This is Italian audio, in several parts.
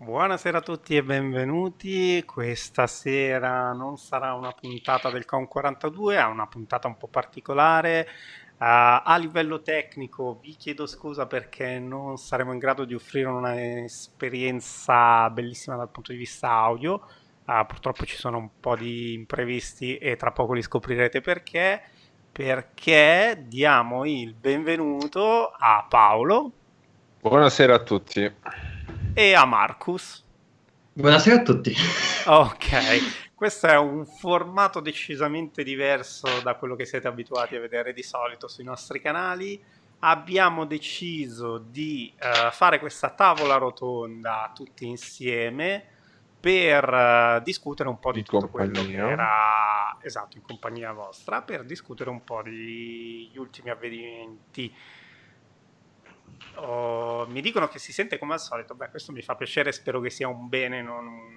Buonasera a tutti e benvenuti. Questa sera non sarà una puntata del CON 42, è una puntata un po' particolare. Uh, a livello tecnico vi chiedo scusa perché non saremo in grado di offrire un'esperienza bellissima dal punto di vista audio. Uh, purtroppo ci sono un po' di imprevisti e tra poco li scoprirete perché. Perché diamo il benvenuto a Paolo. Buonasera a tutti e a Marcus. Buonasera a tutti. Ok, questo è un formato decisamente diverso da quello che siete abituati a vedere di solito sui nostri canali. Abbiamo deciso di uh, fare questa tavola rotonda tutti insieme per uh, discutere un po' di in tutto compagnia. quello che era esatto in compagnia vostra per discutere un po' degli ultimi avvenimenti Oh, mi dicono che si sente come al solito. Beh, questo mi fa piacere. Spero che sia un bene, non un.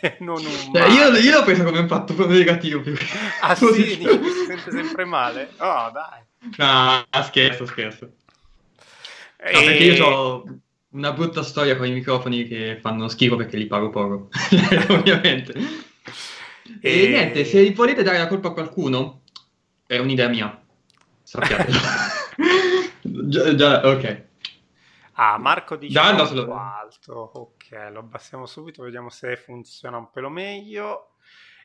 non un Beh, io, io, l'ho preso come un fatto negativo. Più. Ah, sì, si sente sempre male. Oh, dai. No, scherzo, scherzo. No, e... perché io ho una brutta storia con i microfoni che fanno schifo perché li pago poco, ovviamente. E... e niente, se volete dare la colpa a qualcuno, è un'idea mia. Sappiatelo. già, già, ok. Ah, Marco dice no, molto no, alto. Ok, lo abbassiamo subito, vediamo se funziona un pelo meglio.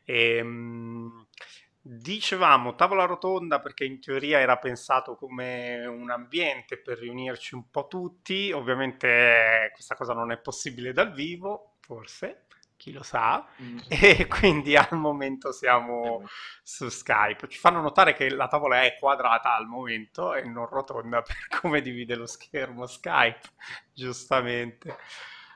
Ehm, dicevamo tavola rotonda perché in teoria era pensato come un ambiente per riunirci un po' tutti. Ovviamente questa cosa non è possibile dal vivo, forse chi lo sa, mm. e quindi al momento siamo su Skype. Ci fanno notare che la tavola è quadrata al momento e non rotonda per come divide lo schermo Skype, giustamente.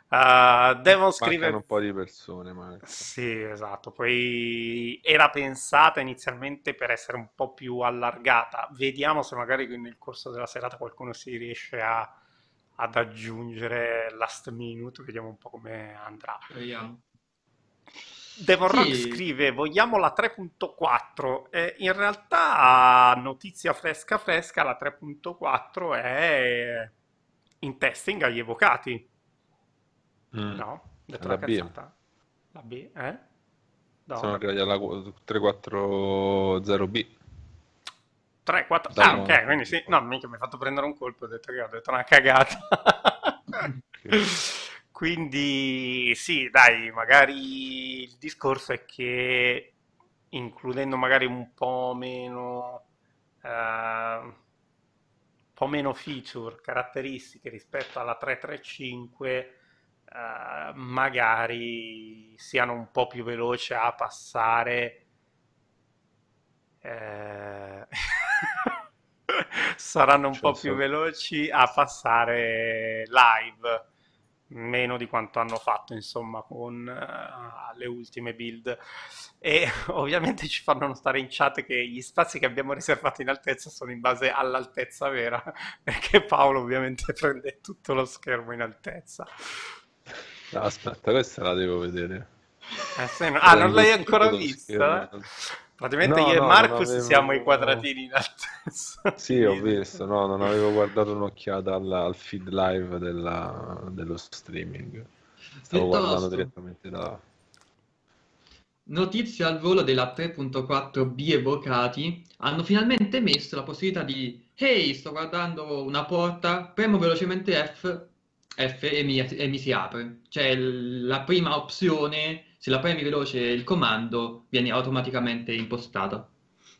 Uh, Devon scrive un po' di persone, ma... Sì, esatto. Poi era pensata inizialmente per essere un po' più allargata. Vediamo se magari nel corso della serata qualcuno si riesce a, ad aggiungere last minute. Vediamo un po' come andrà. Vediamo. Devon sì. Scrive vogliamo la 3.4 eh, in realtà notizia fresca fresca la 3.4 è in testing agli evocati mm. no? detto la, la B la B eh? No. sono arrivati alla 340B 3, 4 ah ok quindi sì no mica mi hai fatto prendere un colpo ho detto che ho detto una cagata Quindi sì, dai, magari il discorso è che includendo magari un po' meno, uh, un po' meno feature, caratteristiche rispetto alla 335, uh, eh, magari siano un po' più veloci a passare. Uh, saranno un po' più veloci a passare live meno di quanto hanno fatto insomma con uh, le ultime build. E ovviamente ci fanno notare in chat che gli spazi che abbiamo riservato in altezza sono in base all'altezza vera perché Paolo ovviamente prende tutto lo schermo in altezza. No, aspetta questa la devo vedere. Eh, no... ah non l'hai ancora vista? Praticamente no, io no, e Marcus avevo... siamo i quadratini in altezza. Sì, ho visto, no, non avevo guardato un'occhiata al, al feed live della, dello streaming. Stavo Piuttosto. guardando direttamente da... Notizia al volo della 3.4b evocati hanno finalmente messo la possibilità di Ehi, sto guardando una porta, premo velocemente F, F e, mi, e mi si apre. Cioè la prima opzione se la premi veloce il comando, viene automaticamente impostato.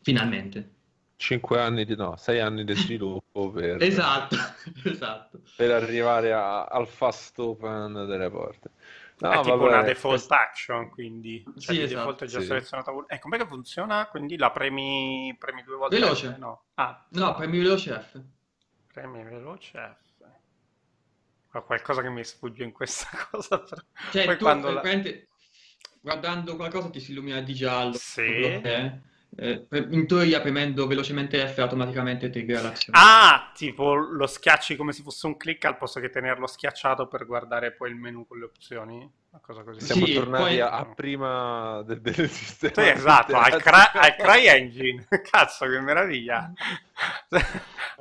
Finalmente. 5 anni di no, 6 anni di sviluppo per, esatto, esatto. per arrivare a, al fast open delle porte. No, è tipo vabbè, una default action, quindi cioè, sì, esatto, default è già sì. selezionata. E com'è che funziona? Quindi la premi, premi due volte? Veloce. F? No. Ah. no, premi veloce F. Premi veloce F. Ho qualcosa che mi sfugge in questa cosa. Però... Cioè, Poi tu, quando la guardando qualcosa ti si illumina di giallo. Sì. Eh, in teoria premendo velocemente F automaticamente trigger l'azione. Ah, tipo lo schiacci come se fosse un click al posto che tenerlo schiacciato per guardare poi il menu con le opzioni. Una cosa così. Siamo sì, tornati poi... a, a, prima del, del sistema. Sì, esatto, al, cra- al CryEngine. Cazzo, che meraviglia.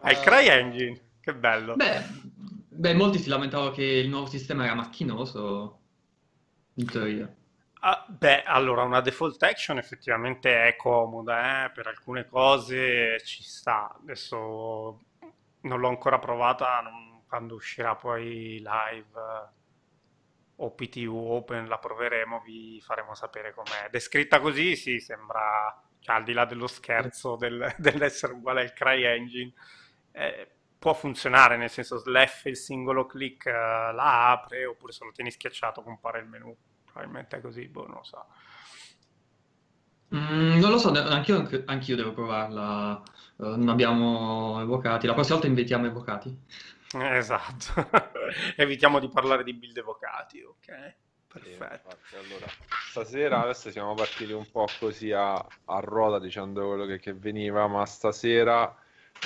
al CryEngine, che bello. Beh, beh, molti si lamentavano che il nuovo sistema era macchinoso in teoria. Ah, beh, allora una default action effettivamente è comoda, eh, Per alcune cose ci sta. Adesso non l'ho ancora provata, non- quando uscirà poi live eh, o PTU Open la proveremo, vi faremo sapere com'è. Descritta così, sì, sembra, cioè, al di là dello scherzo del- dell'essere uguale al CryEngine, eh, può funzionare, nel senso Slash il singolo click eh, la apre, oppure se lo tieni schiacciato compare il menu. Probabilmente è così, boh, non lo so. Mm, non lo so, anch'io, anche- anch'io devo provarla. Eh, non abbiamo evocati. La prossima volta invitiamo evocati. Esatto. Evitiamo di parlare di build evocati, ok? Sì, Perfetto. infatti, allora, stasera adesso siamo partiti un po' così a, a ruota dicendo quello che, che veniva, ma stasera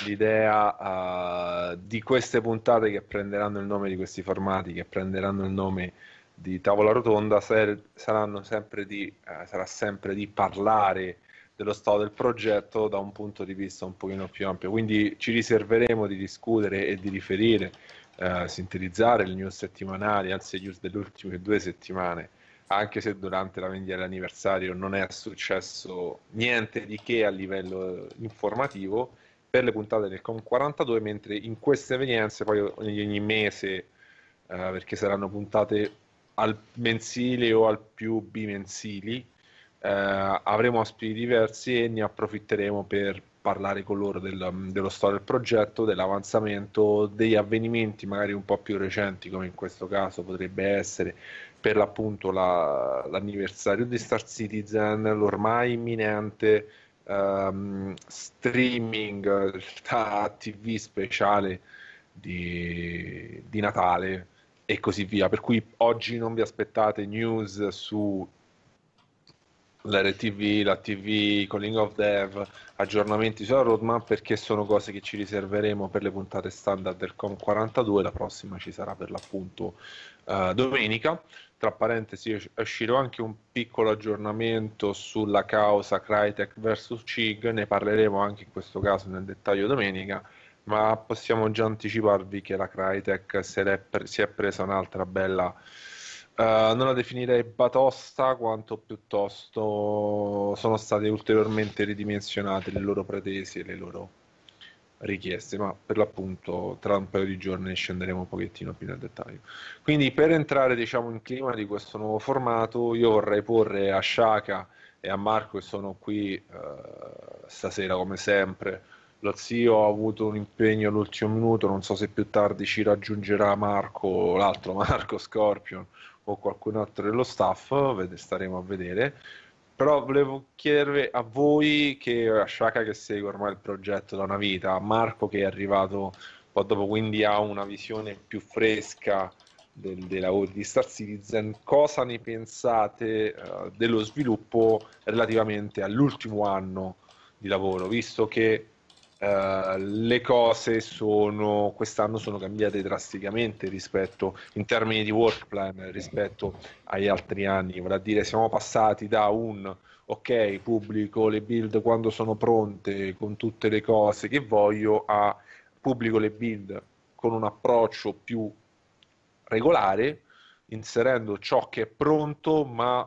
l'idea eh, di queste puntate che prenderanno il nome di questi formati, che prenderanno il nome di Tavola Rotonda, saranno sempre di, eh, sarà sempre di parlare dello stato del progetto da un punto di vista un pochino più ampio. Quindi ci riserveremo di discutere e di riferire eh, sintetizzare le news settimanali, anzi le news delle ultime due settimane, anche se durante la vendita dell'anniversario non è successo niente di che a livello informativo per le puntate del Com 42, mentre in queste evenienze poi ogni, ogni mese, eh, perché saranno puntate al mensile o al più bimensili, eh, avremo ospiti diversi e ne approfitteremo per parlare con loro del- dello stato del progetto, dell'avanzamento, degli avvenimenti magari un po' più recenti, come in questo caso potrebbe essere per l'appunto la- l'anniversario di Star Citizen, l'ormai imminente ehm, streaming da TV speciale di, di Natale e così via. Per cui oggi non vi aspettate news su l'RTV, la TV, Calling of Dev, aggiornamenti sulla roadmap perché sono cose che ci riserveremo per le puntate standard del Com 42, la prossima ci sarà per l'appunto eh, domenica. Tra parentesi è uscito anche un piccolo aggiornamento sulla causa Crytek vs Chig, ne parleremo anche in questo caso nel dettaglio domenica, ma possiamo già anticiparvi che la Crytek pre- si è presa un'altra bella Uh, non la definirei batosta quanto piuttosto sono state ulteriormente ridimensionate le loro pretese e le loro richieste, ma per l'appunto tra un paio di giorni scenderemo un pochettino più nel dettaglio. Quindi per entrare diciamo in clima di questo nuovo formato, io vorrei porre a Shaka e a Marco che sono qui uh, stasera come sempre. Lo zio ha avuto un impegno all'ultimo minuto, non so se più tardi ci raggiungerà Marco, l'altro Marco Scorpion o qualcun altro dello staff, staremo a vedere. Però volevo chiedervi a voi, che a Shaka che segue ormai il progetto da una vita, a Marco che è arrivato un po' dopo, quindi ha una visione più fresca del- dei lavori di Star Citizen, cosa ne pensate eh, dello sviluppo relativamente all'ultimo anno di lavoro, visto che eh, le cose sono quest'anno sono cambiate drasticamente rispetto in termini di work plan rispetto agli altri anni, vale a dire siamo passati da un ok, pubblico le build quando sono pronte con tutte le cose che voglio a pubblico le build con un approccio più regolare, inserendo ciò che è pronto, ma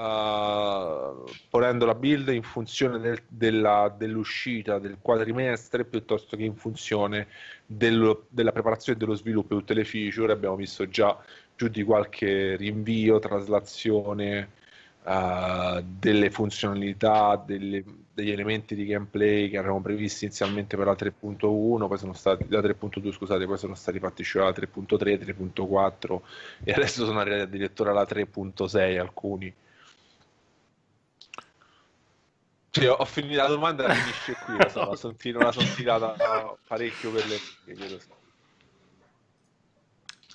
uh, ponendo la build in funzione del, della, dell'uscita del quadrimestre piuttosto che in funzione dello, della preparazione e dello sviluppo di tutte le feature. Abbiamo visto già più di qualche rinvio, traslazione uh, delle funzionalità, delle, degli elementi di gameplay che erano previsti inizialmente per la 3.1, poi sono stati la 3.2, scusate, poi sono stati fatti uscire la 3.3, 3.4 e adesso sono arrivati addirittura alla 3.6 alcuni. Sì, ho finito la domanda, finisce qui, la so, la sono tirata parecchio per le...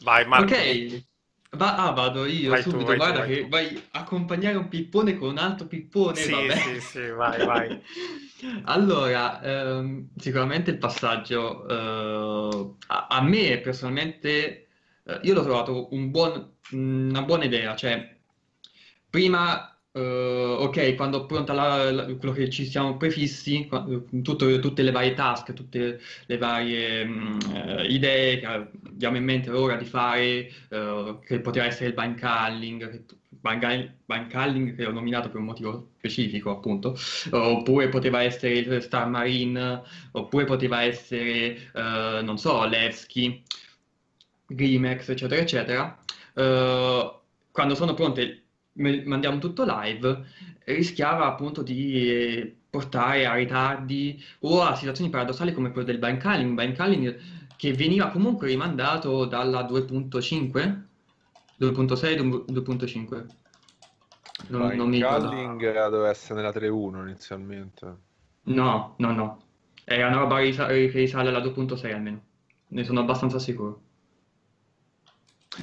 Vai Marco. Ok, Va- ah, vado io Vai tu, subito. vai tu, Guarda vai che tu. vai a accompagnare un pippone con un altro pippone, Sì, vabbè. sì, sì, vai, vai. Allora, ehm, sicuramente il passaggio eh, a, a me personalmente, eh, io l'ho trovato un buon- una buona idea, cioè prima eh, ok, quando pronta la- la- quello che ci siamo prefissi, qua- tutto- tutte le varie task, tutte le varie eh, idee che abbiamo in mente ora di fare, eh, che poteva essere il bank che, bank, calling che ho nominato per un motivo specifico, appunto, oppure poteva essere il Star Marine, oppure poteva essere, eh, non so, Levski, Grimex, eccetera, eccetera. Eh, quando sono pronte mandiamo tutto live, rischiava appunto di eh, portare a ritardi o a situazioni paradossali come quello del bind calling, che veniva comunque rimandato dalla 2.5, 2.6, 2.5. Non, non mi ricordo. calling doveva essere nella 3.1 inizialmente. No, no, no. È una roba che risale alla 2.6 almeno. Ne sono abbastanza sicuro.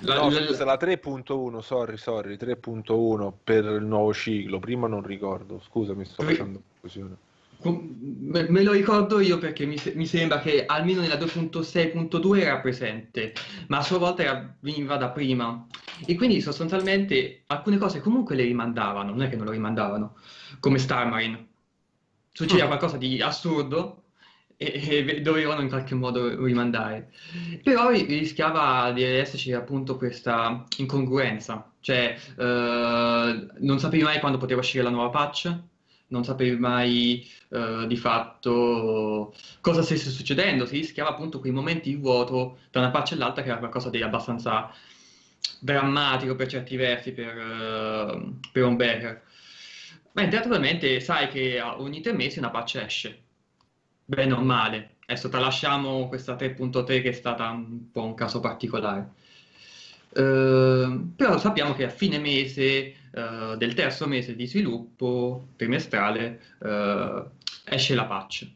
La, no, la, scusa, la 3.1, sorry, sorry, 3.1 per il nuovo ciclo, prima non ricordo, scusa, mi sto facendo confusione. Me, me, lo ricordo io perché mi, mi, sembra che almeno nella 2.6.2 era presente, ma a sua volta era, veniva da prima. E quindi sostanzialmente alcune cose comunque le rimandavano, non è che non lo rimandavano, come Star Marine. Succedeva mm. qualcosa di assurdo e, e dovevano in qualche modo rimandare. Però rischiava di esserci appunto questa incongruenza, cioè eh, non sapevi mai quando poteva uscire la nuova patch, non sapevi mai eh, di fatto cosa stesse succedendo, si rischiava appunto quei momenti di vuoto tra una patch e l'altra che era qualcosa di abbastanza drammatico per certi versi per, uh, per un backer. Mentre attualmente sai che ogni tre mesi una patch esce bene o male. Adesso tralasciamo questa 3.3 che è stata un po' un caso particolare. Uh, però sappiamo che a fine mese uh, del terzo mese di sviluppo trimestrale uh, esce la patch.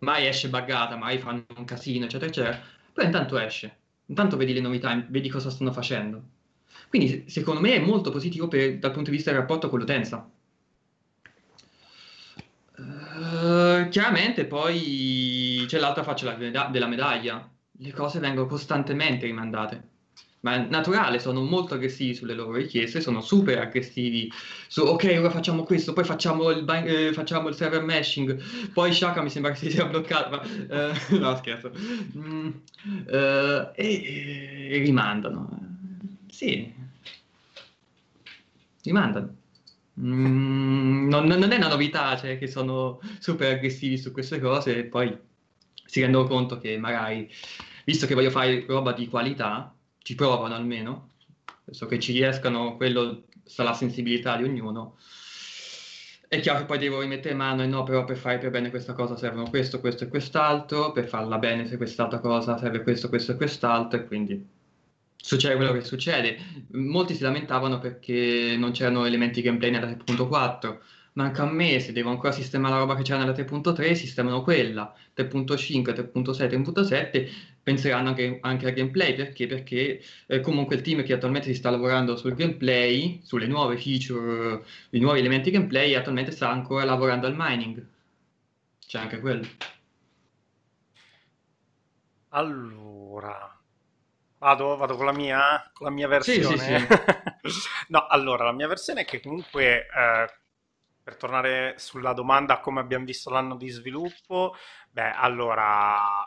Mai esce buggata, mai fanno un casino, eccetera, eccetera. Però intanto esce. Intanto vedi le novità, vedi cosa stanno facendo. Quindi secondo me è molto positivo per, dal punto di vista del rapporto con l'utenza. Uh, chiaramente poi c'è l'altra faccia della medaglia, le cose vengono costantemente rimandate, ma è naturale, sono molto aggressivi sulle loro richieste, sono super aggressivi su ok, ora facciamo questo, poi facciamo il, eh, facciamo il server meshing, poi Shaka mi sembra che si sia bloccato, ma uh, no scherzo, mm, uh, e, e rimandano, sì, rimandano. Mm, non, non, è una novità, cioè che sono super aggressivi su queste cose e poi si rendono conto che magari, visto che voglio fare roba di qualità, ci provano almeno, so che ci riescano, quello sarà la sensibilità di ognuno. È chiaro che poi devo rimettere mano e no, però per fare per bene questa cosa servono questo, questo e quest'altro, per farla bene se quest'altra cosa serve questo, questo e quest'altro, e quindi succede quello che succede. Molti si lamentavano perché non c'erano elementi gameplay nella 3.4. Manca un mese, devo ancora sistemare la roba che c'era nella 3.3, sistemano quella. 3.5, 3.6, 3.7 penseranno anche, anche, al gameplay perché? Perché eh, comunque il team che attualmente si sta lavorando sul gameplay, sulle nuove feature, i nuovi elementi gameplay, attualmente sta ancora lavorando al mining. C'è anche quello. Allora, Vado, vado con la mia, con la mia versione. Sì, sì, sì. no, allora, la mia versione è che comunque, eh, per tornare sulla domanda come abbiamo visto l'anno di sviluppo, beh, allora,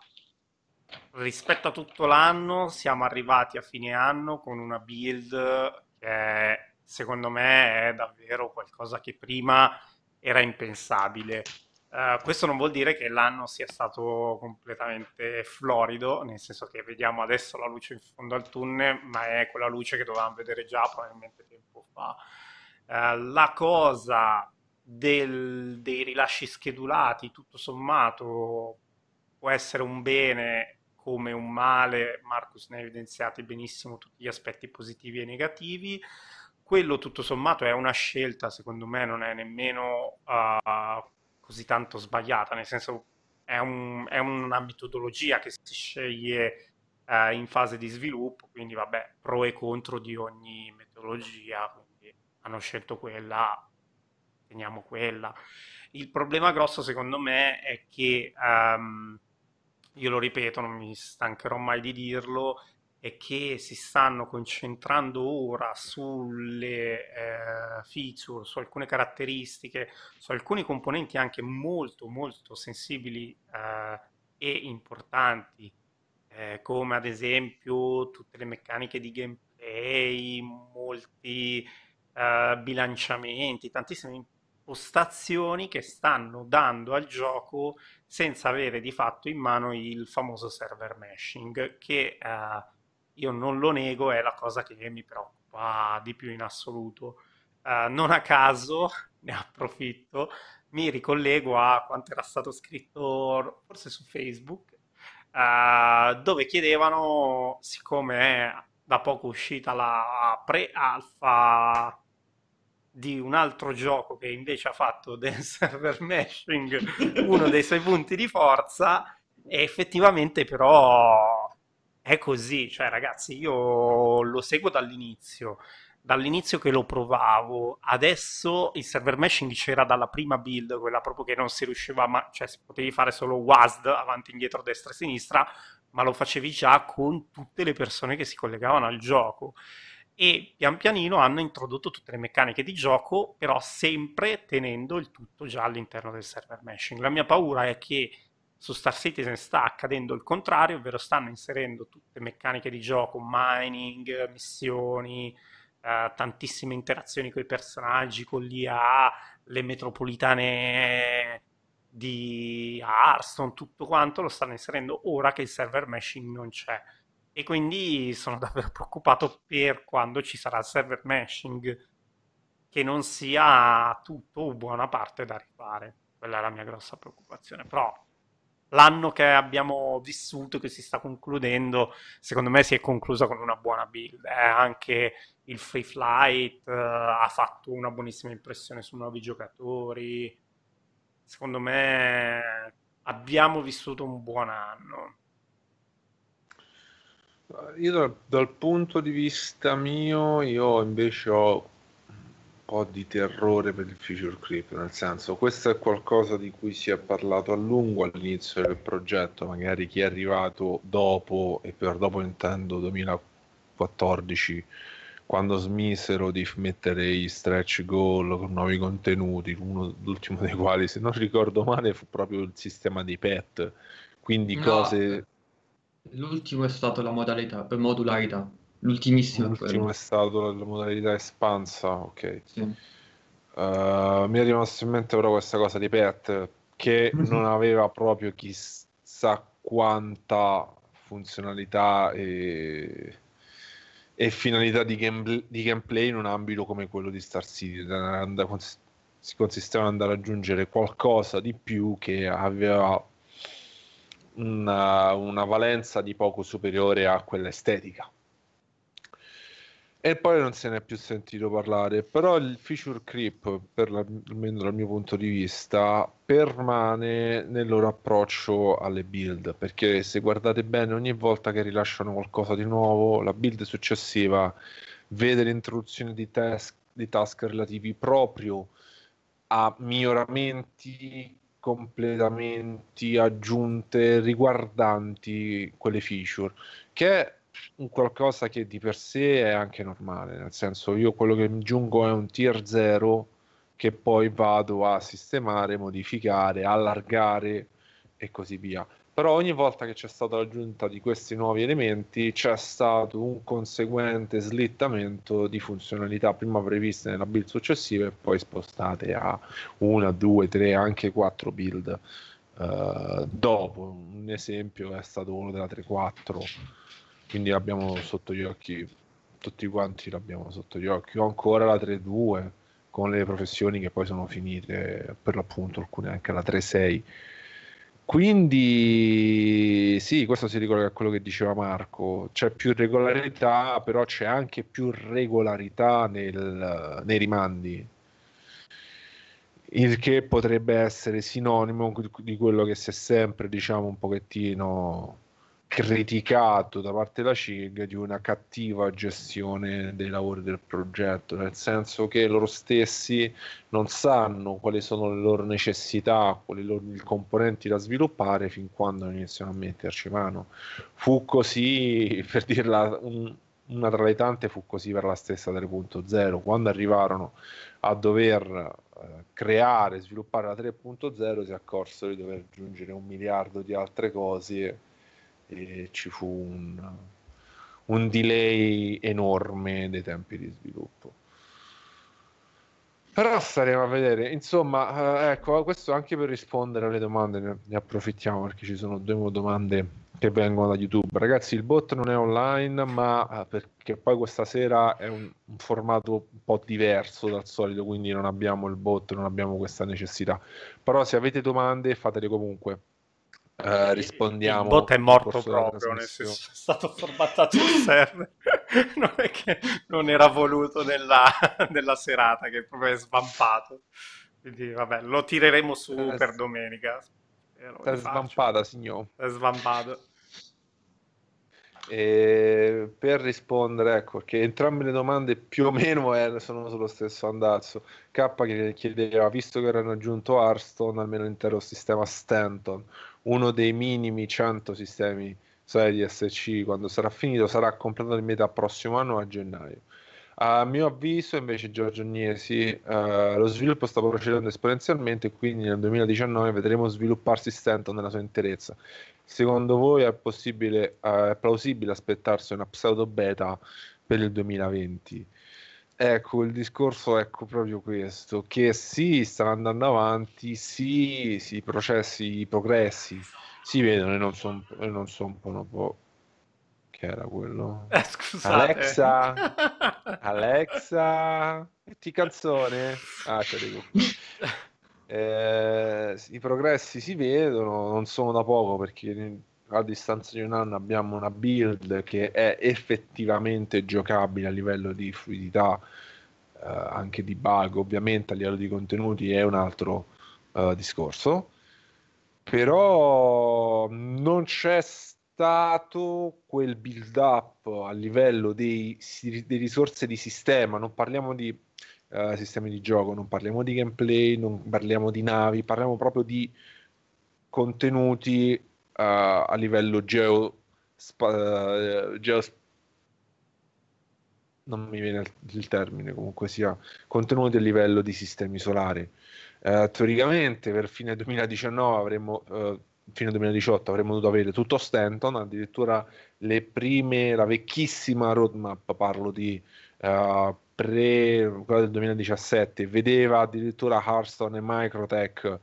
rispetto a tutto l'anno, siamo arrivati a fine anno con una build che secondo me è davvero qualcosa che prima era impensabile. Uh, questo non vuol dire che l'anno sia stato completamente florido, nel senso che vediamo adesso la luce in fondo al tunnel, ma è quella luce che dovevamo vedere già probabilmente tempo fa. Uh, la cosa del, dei rilasci schedulati, tutto sommato, può essere un bene come un male. Marcus ne ha evidenziati benissimo tutti gli aspetti positivi e negativi quello tutto sommato è una scelta, secondo me non è nemmeno uh, così tanto sbagliata, nel senso è, un, è una metodologia che si sceglie eh, in fase di sviluppo, quindi vabbè, pro e contro di ogni metodologia, quindi hanno scelto quella, teniamo quella. Il problema grosso secondo me è che, um, io lo ripeto, non mi stancherò mai di dirlo, e che si stanno concentrando ora sulle eh, feature, su alcune caratteristiche, su alcuni componenti anche molto molto sensibili eh, e importanti, eh, come ad esempio tutte le meccaniche di gameplay, molti eh, bilanciamenti, tantissime impostazioni che stanno dando al gioco senza avere di fatto in mano il famoso server meshing che eh, io non lo nego, è la cosa che mi preoccupa di più in assoluto. Uh, non a caso, ne approfitto, mi ricollego a quanto era stato scritto forse su Facebook, uh, dove chiedevano, siccome è da poco uscita la pre-alpha di un altro gioco che invece ha fatto del server meshing uno dei suoi punti di forza, e effettivamente però è così, cioè ragazzi, io lo seguo dall'inizio, dall'inizio che lo provavo, adesso il server meshing c'era dalla prima build, quella proprio che non si riusciva, ma cioè potevi fare solo WASD avanti, indietro, destra e sinistra, ma lo facevi già con tutte le persone che si collegavano al gioco. E pian pianino hanno introdotto tutte le meccaniche di gioco, però sempre tenendo il tutto già all'interno del server meshing. La mia paura è che su Star Citizen sta accadendo il contrario, ovvero stanno inserendo tutte meccaniche di gioco, mining, missioni, eh, tantissime interazioni con i personaggi, con l'IA, le metropolitane di Hearthstone, tutto quanto lo stanno inserendo ora che il server meshing non c'è. E quindi sono davvero preoccupato per quando ci sarà il server meshing, che non sia tutto o buona parte da rifare. Quella è la mia grossa preoccupazione. Però l'anno che abbiamo vissuto, che si sta concludendo, secondo me si è conclusa con una buona build. Eh, anche il Free Flight eh, ha fatto una buonissima impressione su nuovi giocatori. Secondo me abbiamo vissuto un buon anno. Io dal, dal punto di vista mio, io invece ho po' di terrore per il feature creep, nel senso questo è qualcosa di cui si è parlato a lungo all'inizio del progetto, magari chi è arrivato dopo, e per dopo intendo 2014, quando smisero di mettere i stretch goal con nuovi contenuti, uno, l'ultimo dei quali, se non ricordo male, fu proprio il sistema di pet, quindi no, cose... L'ultimo è stato la modalità, per modularità. L'ultimissimo, L'ultimo è stato la modalità espansa, ok. Sì. Uh, mi è rimasto in mente però questa cosa di Pet che mm-hmm. non aveva proprio chissà quanta funzionalità e, e finalità di, game, di, gameplay in un ambito come quello di Star City. si consisteva in andare ad aggiungere qualcosa di più che aveva una, una valenza di poco superiore a quella estetica e poi non se ne è più sentito parlare, però il feature creep, per la, almeno dal mio punto di vista, permane nel loro approccio alle build, perché se guardate bene ogni volta che rilasciano qualcosa di nuovo, la build successiva vede l'introduzione di, task, di task relativi proprio a miglioramenti completamenti aggiunte riguardanti quelle feature che un qualcosa che di per sé è anche normale, nel senso io quello che mi giungo è un tier 0 che poi vado a sistemare, modificare, allargare e così via. Però ogni volta che c'è stata l'aggiunta di questi nuovi elementi c'è stato un conseguente slittamento di funzionalità prima previste nella build successiva e poi spostate a una, due, tre, anche quattro build uh, dopo. Un esempio è stato quello della 3.4 quindi l'abbiamo sotto gli occhi, tutti quanti l'abbiamo sotto gli occhi. Ho ancora la 3-2 con le professioni che poi sono finite, per l'appunto alcune anche la 3-6. Quindi sì, questo si ricollega a quello che diceva Marco, c'è più regolarità, però c'è anche più regolarità nel, nei rimandi, il che potrebbe essere sinonimo di quello che si è sempre, diciamo, un pochettino criticato da parte della CIG di una cattiva gestione dei lavori del progetto, nel senso che loro stessi non sanno quali sono le loro necessità, quali loro componenti da sviluppare fin quando iniziano a metterci mano. Fu così, per dirla un, una tra le tante, fu così per la stessa 3.0, quando arrivarono a dover eh, creare, sviluppare la 3.0 si accorsero di dover aggiungere un miliardo di altre cose e ci fu un, un delay enorme dei tempi di sviluppo. Però staremo a vedere, insomma, eh, ecco, questo anche per rispondere alle domande, ne, approfittiamo perché ci sono due domande che vengono da YouTube. Ragazzi, il bot non è online, ma eh, perché poi questa sera è un, un, formato un po' diverso dal solito, quindi non abbiamo il bot, non abbiamo questa necessità. Però se avete domande, fatele comunque. Uh, rispondiamo. Il bot è morto proprio, nel senso è stato formattato il server. non è che non era voluto nella, nella serata, che proprio è svampato. Quindi vabbè, lo tireremo su è per domenica. È svampata, signor. È svampato. E per rispondere, ecco, che entrambe le domande più o meno eh, sono sullo stesso andazzo. K che chiedeva, visto che erano aggiunto Hearthstone, almeno l'intero sistema Stanton, uno dei minimi 100 sistemi di SC quando sarà finito sarà completato in metà prossimo anno a gennaio. A mio avviso, invece, Giorgio Agnesi, uh, lo sviluppo sta procedendo esponenzialmente quindi nel 2019 vedremo svilupparsi Stanton nella sua interezza. Secondo voi è, possibile, uh, è plausibile aspettarsi una pseudo beta per il 2020? Ecco, il discorso è ecco proprio questo, che sì, stanno andando avanti, sì, sì, i processi, i progressi si vedono e non sono non son un po'... Che era quello? Eh, scusate. Alexa, Alexa, metti canzone. Ah, dico. Eh, I progressi si vedono, non sono da poco perché a distanza di un anno abbiamo una build che è effettivamente giocabile a livello di fluidità, eh, anche di bug, ovviamente a livello di contenuti è un altro eh, discorso, però non c'è stato quel build up a livello dei, di risorse di sistema, non parliamo di uh, sistemi di gioco, non parliamo di gameplay, non parliamo di navi, parliamo proprio di contenuti a livello geo, spa, uh, geo non mi viene il termine comunque sia contenuti a livello di sistemi solari. Uh, teoricamente per fine 2019 avremmo uh, fine 2018 avremmo dovuto avere tutto Stanton addirittura le prime la vecchissima roadmap parlo di uh, pre quella del 2017 vedeva addirittura Hearthstone e Microtech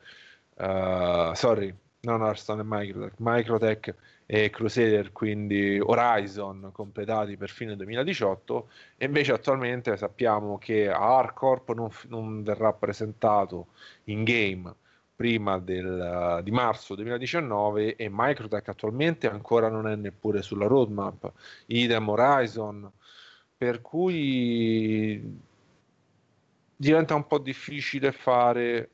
sorry non Hearthstone e Microtech, Microtech e Crusader, quindi Horizon completati per fine 2018 e invece attualmente sappiamo che Hardcorp non, non verrà presentato in game prima del, uh, di marzo 2019 e Microtech attualmente ancora non è neppure sulla roadmap, idem Horizon, per cui diventa un po' difficile fare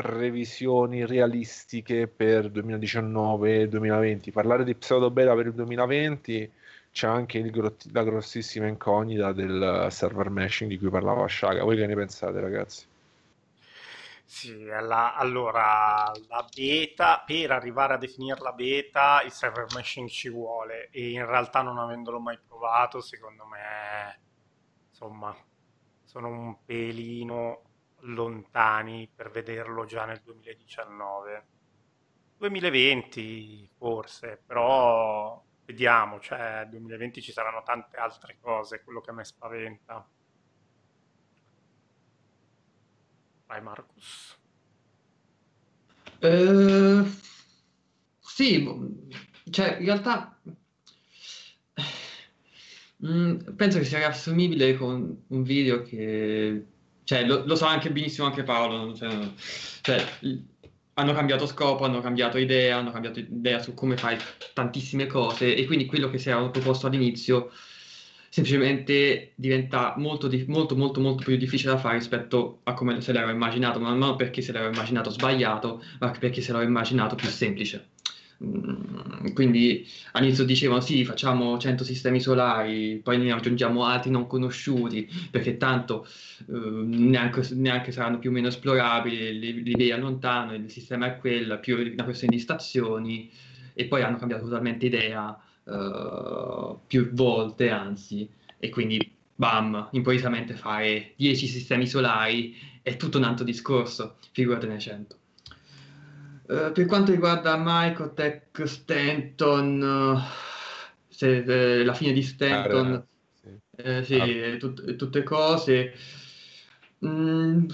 previsioni realistiche per 2019-2020. Parlare di pseudo beta per il 2020 c'è anche grot- la grossissima incognita del server meshing di cui parlava Shaga. Voi che ne pensate, ragazzi? Sì, la, allora la beta, per arrivare a definire la beta, il server meshing ci vuole e in realtà non avendolo mai provato, secondo me, insomma, sono un pelino lontani per vederlo già nel 2019. 2020 forse, però vediamo, cioè nel 2020 ci saranno tante altre cose, quello che a me spaventa. Vai Marcus. Eh, sì, cioè in realtà mm, penso che sia riassumibile con un video che cioè, lo, lo, sa anche benissimo anche Paolo, cioè, cioè, hanno cambiato scopo, hanno cambiato idea, hanno cambiato idea su come fare tantissime cose e quindi quello che si era proposto all'inizio semplicemente diventa molto, molto, molto, molto più difficile da fare rispetto a come se l'aveva immaginato, ma non perché se l'aveva immaginato sbagliato, ma perché se l'aveva immaginato più semplice. Mm, quindi all'inizio dicevano sì, facciamo 100 sistemi solari, poi ne aggiungiamo altri non conosciuti, perché tanto eh, neanche, neanche, saranno più o meno esplorabili, li, li vedi lontano, il sistema è quello, più una questione di stazioni, e poi hanno cambiato totalmente idea eh, più volte, anzi, e quindi bam, improvvisamente fare 10 sistemi solari è tutto un altro discorso, figurate 100. Uh, per quanto riguarda Microtech, Stanton, uh, se, eh, la fine di Stanton, ah, sì, eh, sì ah. tut- tutte cose. Mm,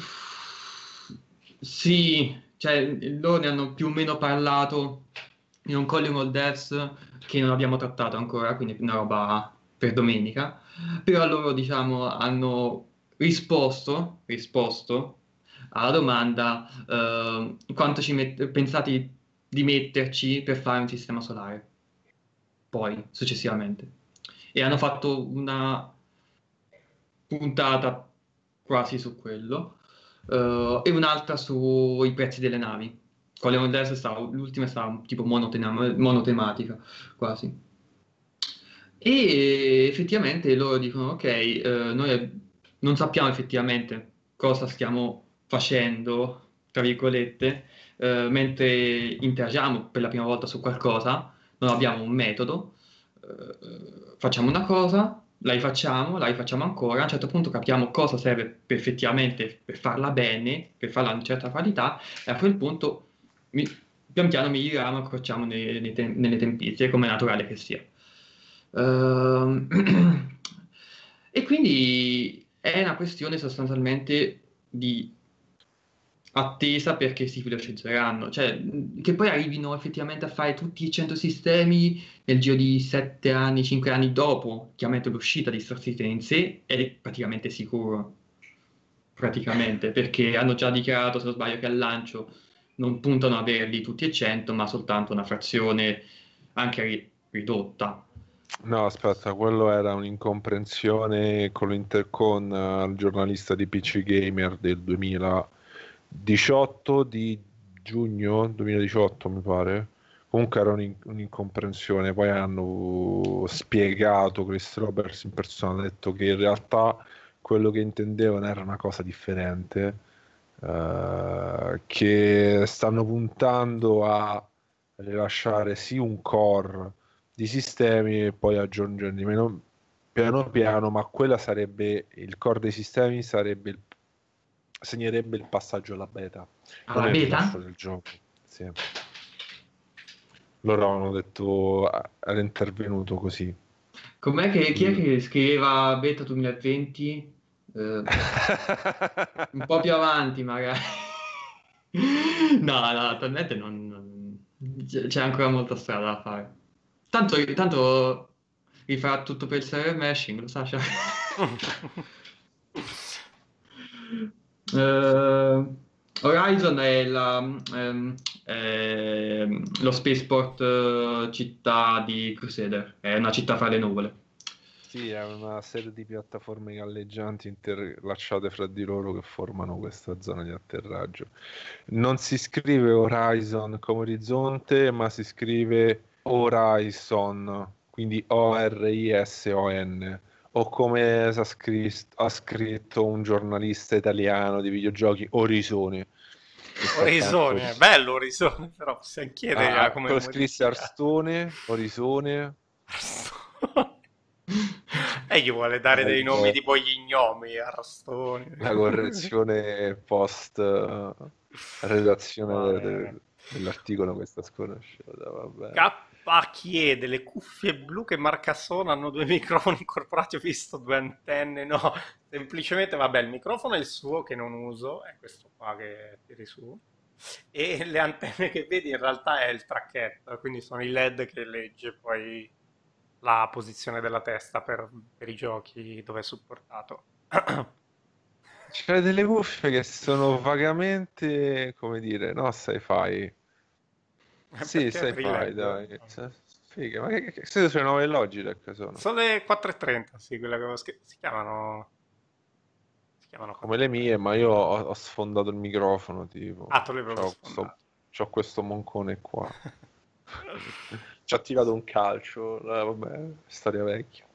sì, cioè, loro ne hanno più o meno parlato in un Calling All Deaths che non abbiamo trattato ancora, quindi una roba per domenica. Però loro, diciamo, hanno risposto, risposto alla domanda uh, quanto met- pensate di metterci per fare un sistema solare, poi successivamente. E hanno fatto una puntata quasi su quello uh, e un'altra sui prezzi delle navi. Con le Ondes l'ultima è stata tipo monotema- monotematica quasi. E effettivamente loro dicono ok, uh, noi non sappiamo effettivamente cosa stiamo facendo, tra virgolette, eh, mentre interagiamo per la prima volta su qualcosa, non abbiamo un metodo, eh, facciamo una cosa, la rifacciamo, la rifacciamo ancora, a un certo punto capiamo cosa serve per effettivamente per farla bene, per farla a una certa qualità, e a quel punto mi, pian piano miglioriamo, accorciamo nei, nei te- nelle tempistiche, come è naturale che sia. Uh, e quindi è una questione sostanzialmente di attesa perché si velocizzeranno, cioè che poi arrivino effettivamente a fare tutti i 100 sistemi nel giro di 7 anni, 5 anni dopo, chiaramente l'uscita di Citizen in sé è praticamente sicuro, praticamente, perché hanno già dichiarato, se non sbaglio, che al lancio non puntano a averli tutti e 100, ma soltanto una frazione anche ridotta. No, aspetta, quello era un'incomprensione con l'intercon al uh, giornalista di PC Gamer del 2000 18 di giugno 2018 mi pare. Comunque era un, un'incomprensione. Poi hanno spiegato Chris Roberts in persona ha detto che in realtà quello che intendevano era una cosa differente uh, che stanno puntando a rilasciare sì un core di sistemi e poi aggiungerne meno piano piano ma quella sarebbe il core dei sistemi sarebbe il segnerebbe il passaggio alla beta. Alla beta? del gioco. Sì. Loro hanno detto, era intervenuto così. Com'è che, chi è che scriveva beta 2020? Eh, un po' più avanti magari. no, no, attualmente non, non, c'è ancora molta strada da fare. Tanto, tanto rifarà tutto per il server meshing, lo sa? Uh, Horizon è, la, um, è lo spaceport uh, città di Crusader, è una città fra le nuvole. Sì, è una serie di piattaforme galleggianti interlacciate fra di loro che formano questa zona di atterraggio. Non si scrive Horizon come orizzonte, ma si scrive Horizon, quindi O-R-I-S-O-N o come ha scritto, ha scritto un giornalista italiano di videogiochi, Orisone. Orisone, bello Orisone, però possiamo chiedere ah, come lo scrisse Arstone, Orisone. e gli vuole dare eh, dei nomi tipo gli gnomi, Arstone. La correzione post redazione del, dell'articolo questa sconosciuta, vabbè. K chiede le cuffie blu che marca sono hanno due microfoni incorporati ho visto due antenne no semplicemente vabbè il microfono è il suo che non uso è questo qua che tiri su e le antenne che vedi in realtà è il tracchetto quindi sono i led che legge poi la posizione della testa per, per i giochi dove è supportato. C'è delle cuffie che sono vagamente come dire no sci-fi sì, sai fai, dai. Figa, ma che, che siete sulle 9 Logitech sono? Sono le 4.30, sì, quelle che si, si chiamano... Si chiamano come le mie, ma io ho, ho sfondato il microfono, tipo. Ah, l'hai proprio c'ho questo, c'ho questo moncone qua. ci ha tirato un calcio, eh, vabbè, storia vecchia.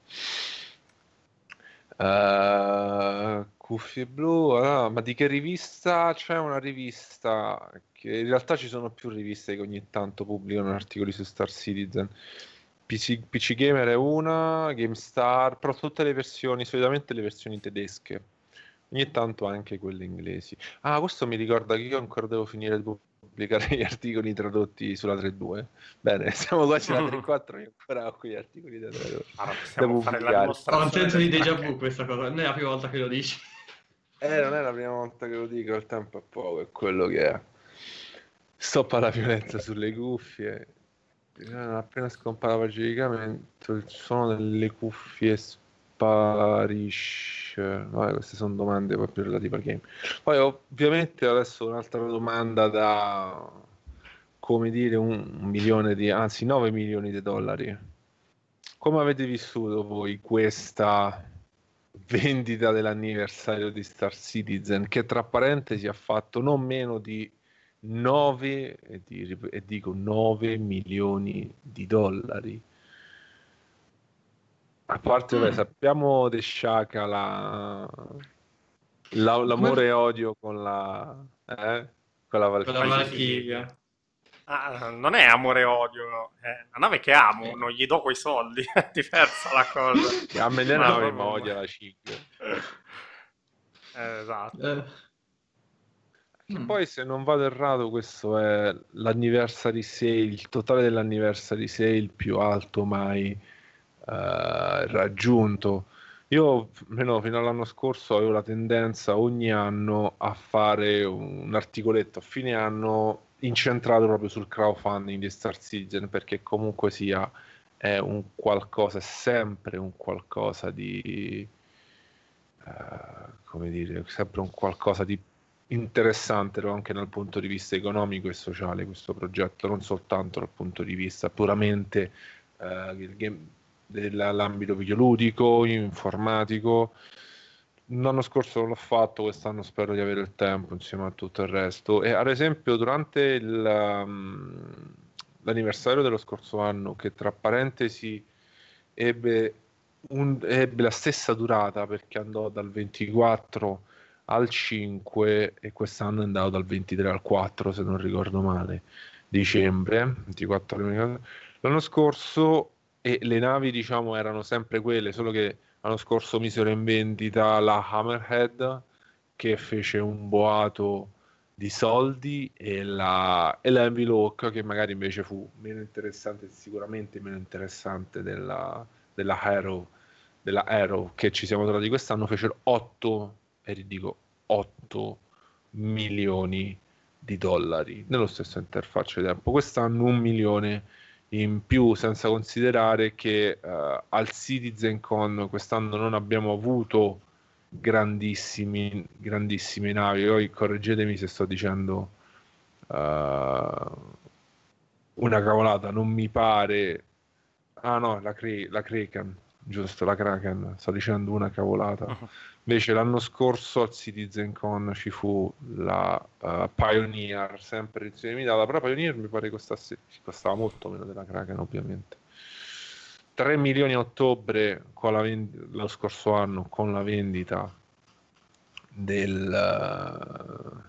Uh, cuffie blu, ah, ma di che rivista? C'è una rivista che in realtà ci sono più riviste che ogni tanto pubblicano articoli su Star Citizen. PC, PC Gamer è una, GameStar, però tutte le versioni, solitamente le versioni tedesche, ogni tanto anche quelle inglesi. Ah, questo mi ricorda che io ancora devo finire di pubblicare gli articoli tradotti sulla 3.2. Bene, siamo quasi alla 3.4 e ancora ho qui gli articoli da tradotti. Allora, possiamo fare la Ho un senso di déjà vu questa cosa, non è la prima volta che lo dici. Eh, non è la prima volta che lo dico, il tempo è poco, è quello che è. Stoppa la violenza sulle cuffie. Appena scompare la pacificamento, il suono delle cuffie sparisce. Vabbè, queste sono domande più relative al game. Poi ovviamente adesso un'altra domanda da come dire un milione di anzi 9 milioni di dollari. Come avete vissuto voi questa vendita dell'anniversario di Star Citizen che tra parentesi ha fatto non meno di 9 e, di, e dico 9 milioni di dollari a parte, mm. beh, sappiamo De Shaka la, la, l'amore e odio con la, eh? con la Valkyria. Ah, non è amore e odio, è una nave che amo, non gli do quei soldi, è diversa la cosa. A me le navi ma odia la cicca. Eh, esatto. Eh. Mm. Poi, se non vado errato, questo è l'anniversary sale, il totale dell'anniversary sale più alto mai eh, raggiunto. Io, almeno fino all'anno scorso, avevo la tendenza ogni anno a fare un articoletto a fine anno incentrato proprio sul crowdfunding di Star Citizen, perché comunque sia è un qualcosa, è sempre un qualcosa di, uh, come dire, sempre un qualcosa di interessante anche dal punto di vista economico e sociale questo progetto, non soltanto dal punto di vista puramente game, dell'ambito videoludico, informatico. L'anno scorso non l'ho fatto, quest'anno spero di avere il tempo insieme a tutto il resto. E ad esempio, durante il, um, l'anniversario dello scorso anno, che tra parentesi ebbe, un, ebbe la stessa durata perché andò dal 24 al 5 e quest'anno è andato dal 23 al 4, se non ricordo male, dicembre. 24, l'anno scorso e le navi diciamo erano sempre quelle, solo che l'anno scorso misero in vendita la Hammerhead che fece un boato di soldi e la, e la che magari invece fu meno interessante, sicuramente meno interessante della, della Arrow, della Arrow che ci siamo trovati quest'anno, fecero 8, e ridico 8 milioni di dollari nello stesso interfaccia di tempo. Quest'anno un milione in più, senza considerare che uh, al CitizenCon quest'anno non abbiamo avuto grandissime navi. Poi correggetemi se sto dicendo uh, una cavolata, non mi pare. Ah no, la, Cre- la Kraken, giusto, la Kraken, sto dicendo una cavolata. Uh-huh. Invece l'anno scorso al CitizenCon ci fu la uh, Pioneer, sempre edizione limitata, però Pioneer mi pare costasse, costava molto meno della Kraken ovviamente. 3 milioni a ottobre vendi- lo scorso anno con la vendita del,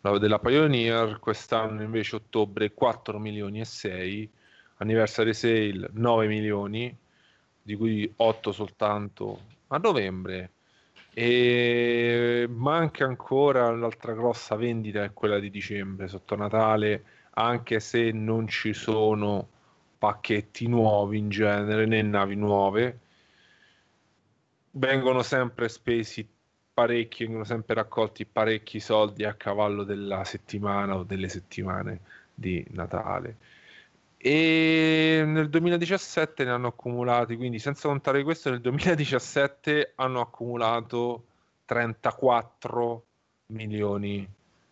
uh, della Pioneer, quest'anno invece ottobre 4 milioni e 6, anniversary sale 9 milioni, di cui 8 soltanto a novembre e manca ancora l'altra grossa vendita è quella di dicembre sotto Natale, anche se non ci sono pacchetti nuovi in genere né navi nuove. Vengono sempre spesi parecchi, vengono sempre raccolti parecchi soldi a cavallo della settimana o delle settimane di Natale e nel 2017 ne hanno accumulati, quindi senza contare questo, nel 2017 hanno accumulato 34 milioni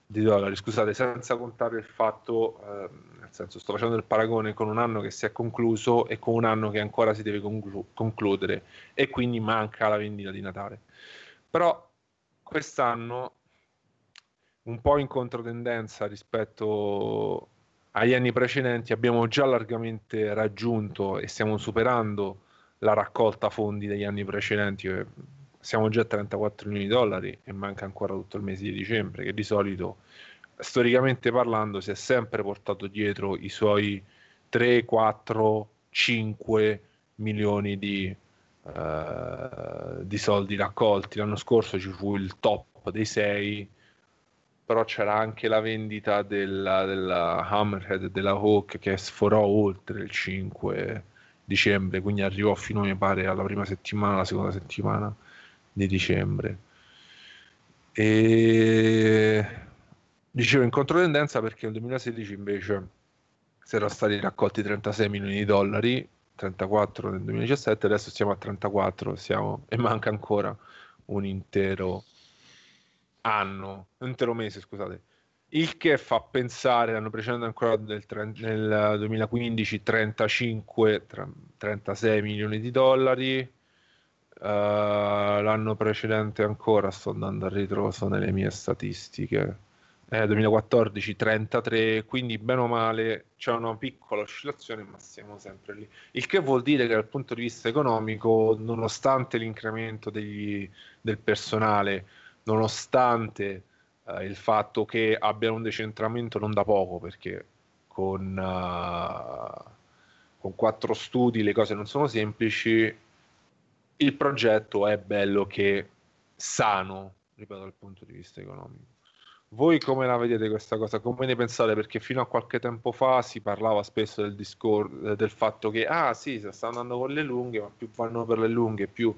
di dollari. Scusate, senza contare il fatto, eh, nel senso sto facendo il paragone con un anno che si è concluso e con un anno che ancora si deve conclu- concludere e quindi manca la vendita di Natale. Però quest'anno un po' in controtendenza rispetto agli anni precedenti abbiamo già largamente raggiunto e stiamo superando la raccolta fondi degli anni precedenti. Siamo già a 34 milioni di dollari e manca ancora tutto il mese di dicembre, che di solito, storicamente parlando, si è sempre portato dietro i suoi 3, 4, 5 milioni di, uh, di soldi raccolti. L'anno scorso ci fu il top dei 6 però c'era anche la vendita della, della Hammerhead della Hawk che sforò oltre il 5 dicembre, quindi arrivò fino, mi pare, alla prima settimana, alla seconda settimana di dicembre. E dicevo in controtendenza perché nel 2016 invece si erano stati raccolti 36 milioni di dollari, 34 nel 2017, adesso siamo a 34 siamo, e manca ancora un intero anno, intero mese, scusate. Il che fa pensare, l'anno precedente ancora nel, nel 2015, 35, 36 milioni di dollari. Uh, l'anno precedente ancora, sto andando a ritroso nelle mie statistiche. Eh, 2014 33, quindi bene o male c'è una piccola oscillazione, ma siamo sempre lì. Il che vuol dire che dal punto di vista economico, nonostante l'incremento degli, del personale, nonostante uh, il fatto che abbiano un decentramento non da poco, perché con, uh, con quattro studi le cose non sono semplici, il progetto è bello che sano, ripeto, dal punto di vista economico. Voi come la vedete questa cosa? Come ne pensate? Perché fino a qualche tempo fa si parlava spesso del, discor- del fatto che, ah sì, si sta andando con le lunghe, ma più vanno per le lunghe, più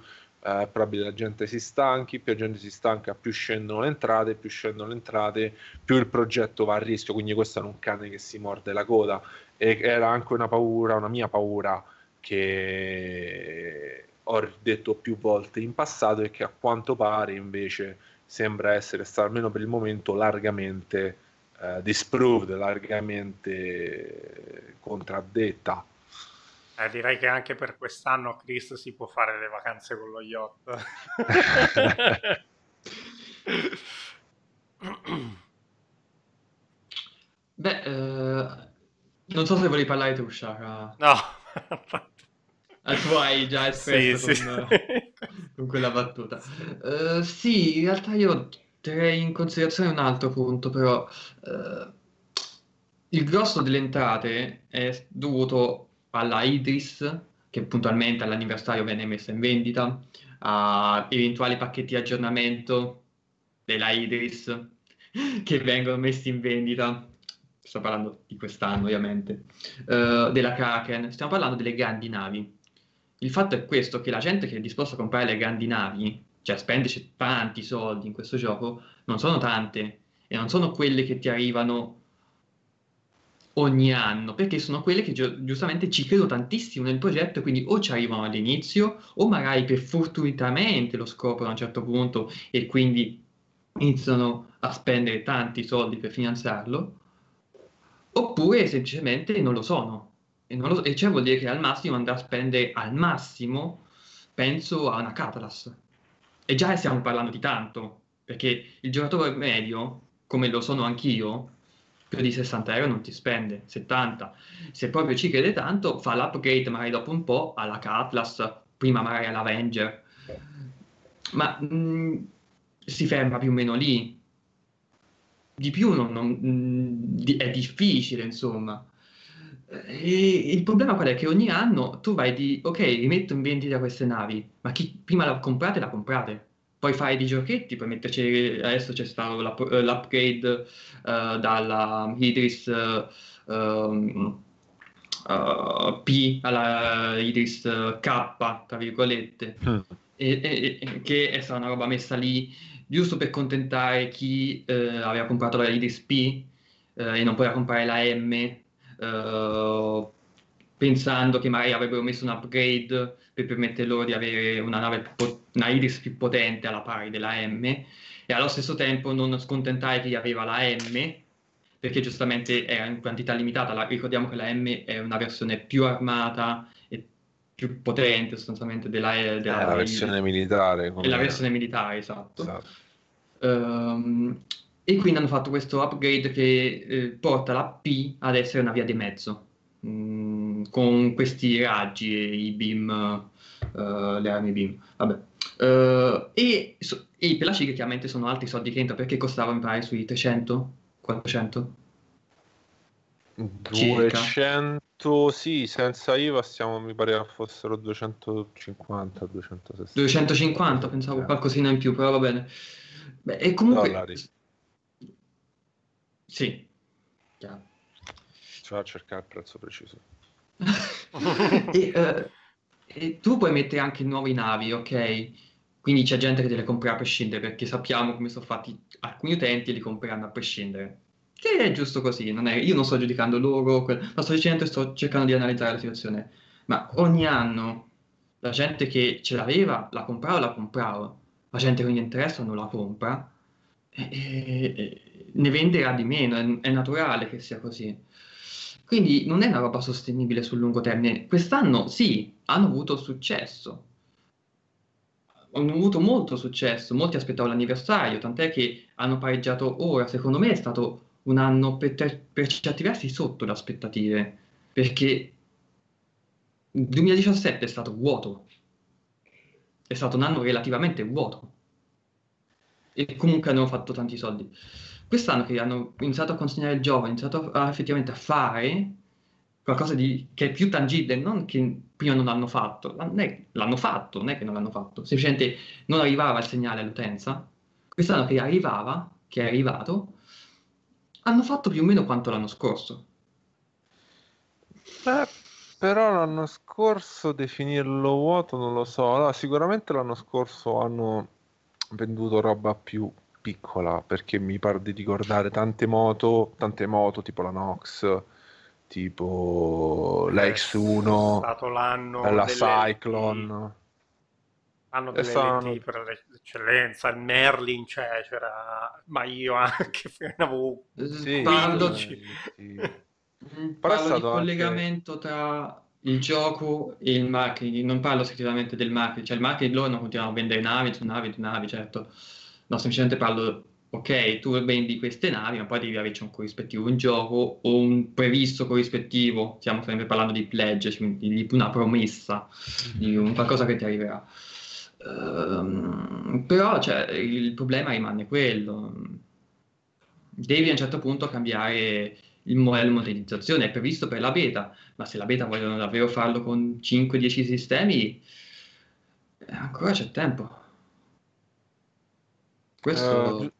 eh, probabile la gente si stanchi, più la gente si stanca, più scendono le entrate, più scendono le entrate, più il progetto va a rischio, quindi questo è un cane che si morde la coda. E era anche una paura, una mia paura che ho detto più volte in passato e che a quanto pare invece sembra essere stata almeno per il momento largamente eh, disproved, largamente contraddetta eh, direi che anche per quest'anno Chris si può fare le vacanze con lo yacht. Beh, eh, non so se volevi parlare tu, Shaka. No. ah, tu hai già espresso sì, con, sì. con, quella battuta. Uh, sì, in realtà io terrei in considerazione un altro punto, però. Uh, il grosso delle entrate è dovuto alla Idris, che puntualmente all'anniversario venne messa in vendita, a eventuali pacchetti di aggiornamento della Idris che vengono messi in vendita. Sto parlando di quest'anno, ovviamente, uh, della Kraken. Stiamo parlando delle grandi navi. Il fatto è questo: che la gente che è disposta a comprare le grandi navi, cioè spenderci tanti soldi in questo gioco, non sono tante e non sono quelle che ti arrivano ogni anno, perché sono quelle che gi- giustamente ci credo tantissimo nel progetto quindi o ci arrivano all'inizio o magari per fortuitamente lo scoprono a un certo punto e quindi iniziano a spendere tanti soldi per finanziarlo, oppure semplicemente non lo sono. E, non lo, e cioè vuol dire che al massimo andrà a spendere al massimo, penso, a una Catlas. E già stiamo parlando di tanto, perché il giocatore medio, come lo sono anch'io, più di 60 euro non ti spende, 70. Se proprio ci crede tanto, fa l'upgrade magari dopo un po' alla Atlas, prima magari all'Avenger, ma mh, mm, si ferma più o meno lì. Di più non, non, mh, mm, è difficile, insomma. E il problema qual è? Che ogni anno tu vai di, ok, rimetto in vendita queste navi, ma chi prima la comprate, la comprate puoi fare di giochetti, puoi metterci, adesso c'è stato eh, l'upgrade uh, dalla Idris uh, um, uh, P alla Idris K, tra virgolette, mm. e, e, e, che è stata una roba messa lì giusto per contentare chi aveva comprato la Idris P e non poteva comprare la M pensando che magari avrebbero messo un upgrade per permettere loro di avere una nave, una Iris più potente alla pari della M e allo stesso tempo non scontentare chi aveva la M perché giustamente era in quantità limitata. La, ricordiamo che la M è una versione più armata e più potente sostanzialmente della, della è la versione militare. È la versione militare, esatto. esatto. Um, E quindi hanno fatto questo upgrade che eh, porta la P ad essere una via di mezzo, mm, con questi raggi, i beam, uh, le armi beam. Vabbè. Uh, e, so, e, per la C chiaramente sono altri soldi che entrano perché costava mi pare sui 300, 400? 200 sì, senza IVA stiamo, mi pare fossero 250, 260. 250, pensavo eh. qualcosina in più, però va bene. Beh, e comunque... Dollari. Sì, chiaro. Ci va a cercare il prezzo preciso. e, uh, e, tu puoi mettere anche nuove navi, ok? Quindi c'è gente che te le comprerà a prescindere, perché sappiamo come sono fatti alcuni utenti e li compreranno a prescindere. Che è giusto così, non è, io non sto giudicando loro, ma sto dicendo e sto cercando di analizzare la situazione. Ma ogni anno la gente che ce l'aveva la comprava o la comprava, la gente che non gli interessa non la compra e, e, ne venderà di meno, è, è naturale che sia così. Quindi non è una roba sostenibile sul lungo termine. Quest'anno sì, hanno avuto successo, hanno avuto molto successo, molti aspettavano l'anniversario, tant'è che hanno pareggiato ora, secondo me è stato un anno per, te- per certi versi sotto le aspettative, perché il 2017 è stato vuoto, è stato un anno relativamente vuoto e comunque hanno fatto tanti soldi. Quest'anno che hanno iniziato a consegnare il gioco, hanno iniziato a, effettivamente a fare qualcosa di, che è più tangibile, non che prima non l'hanno fatto, l'hanno fatto, non è che non l'hanno fatto, semplicemente non arrivava il segnale all'utenza. Quest'anno che arrivava, che è arrivato, hanno fatto più o meno quanto l'anno scorso. Beh, però l'anno scorso definirlo vuoto non lo so. Allora, sicuramente l'anno scorso hanno venduto roba più piccola perché mi pare di ricordare tante moto, tante moto tipo la Nox, tipo la X1, è stato l'anno la Cyclone. Hanno delle stato... lenti per l'eccellenza, il Merlin c'è, c'era, ma io anche avevo sì, parlo, sì. Mm, parlo di collegamento anche... tra il gioco e il marketing, non parlo esclusivamente del marketing, cioè il marketing loro non continuano a vendere navi su navi su navi, certo, no, semplicemente parlo, ok, tu vendi queste navi, ma poi devi averci un corrispettivo in gioco o un previsto corrispettivo, stiamo sempre parlando di pledge, quindi di una promessa, di un qualcosa che ti arriverà. Uh, però cioè, il problema rimane quello. Devi a un certo punto cambiare il modello di monetizzazione, è previsto per la beta, ma se la beta vogliono davvero farlo con 5-10 sistemi, eh, ancora c'è tempo. Questo... Uh,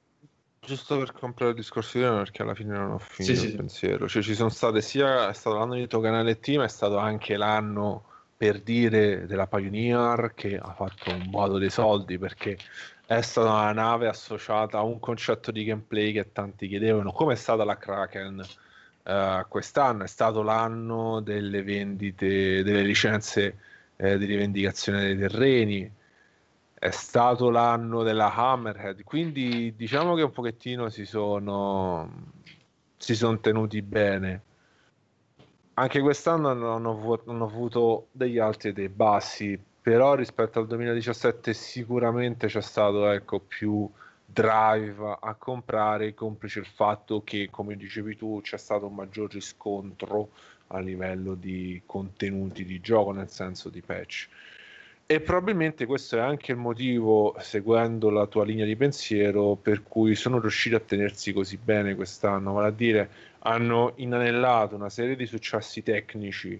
giusto per comprare il discorso di perché alla fine non ho finito sì, il sì, pensiero. Cioè, ci sono state sia, è stato l'anno di tuo canale T, ma è stato anche l'anno per dire della Pioneer che ha fatto un modo dei soldi perché è stata una nave associata a un concetto di gameplay che tanti chiedevano, come è stata la Kraken uh, quest'anno, è stato l'anno delle vendite, delle licenze eh, di rivendicazione dei terreni, è stato l'anno della Hammerhead, quindi diciamo che un pochettino si sono, si sono tenuti bene. Anche quest'anno hanno, hanno, avuto degli alti e dei bassi, però rispetto al 2017 sicuramente c'è stato ecco, più drive a comprare, complice il fatto che, come dicevi tu, c'è stato un maggior riscontro a livello di contenuti di gioco, nel senso di patch. E probabilmente questo è anche il motivo, seguendo la tua linea di pensiero, per cui sono riusciti a tenersi così bene quest'anno, vale a dire hanno inanellato una serie di successi tecnici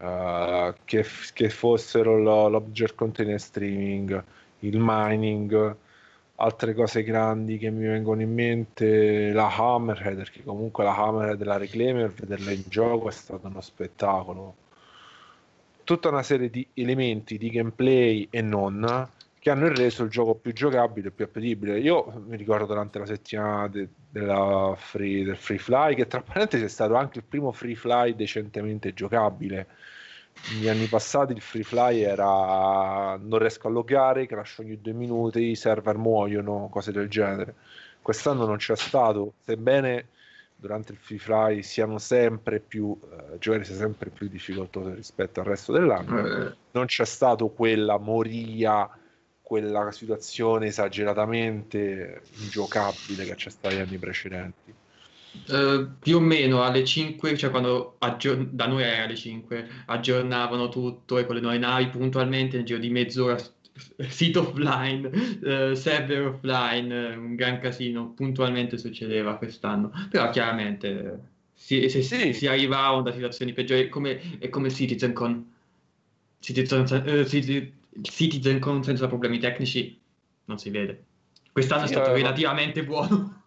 uh, che, che, fossero lo, l'object container streaming, il mining, altre cose grandi che mi vengono in mente, la Hammerhead, perché comunque la Hammerhead la Reclaimer, vederla in gioco è stato uno spettacolo. Tutta una serie di elementi di gameplay e non che hanno reso il gioco più giocabile e più appetibile. Io mi ricordo durante la settimana de- free, del Free Fly, che tra parentesi è stato anche il primo Free Fly decentemente giocabile. Negli anni passati il Free Fly era non riesco a loggare, crash ogni due minuti, i server muoiono, cose del genere. Quest'anno non c'è stato, sebbene durante il Free Fly siano sempre più eh, giocare sia sempre più difficoltoso rispetto al resto dell'anno, eh. non c'è stato quella moria quella situazione esageratamente ingiocabile che c'è stata negli anni precedenti. Uh, più o meno alle 5, cioè quando aggiorn- da noi era alle 5, aggiornavano tutto e con le nuove navi puntualmente nel giro di mezz'ora sito offline, uh, server offline, un gran casino, puntualmente succedeva quest'anno, però chiaramente si, si, sì. si arrivava da situazioni peggiori come, è come CitizenCon. Citizen, uh, CitizenCon senza problemi tecnici non si vede. Quest'anno sì, è stato relativamente buono.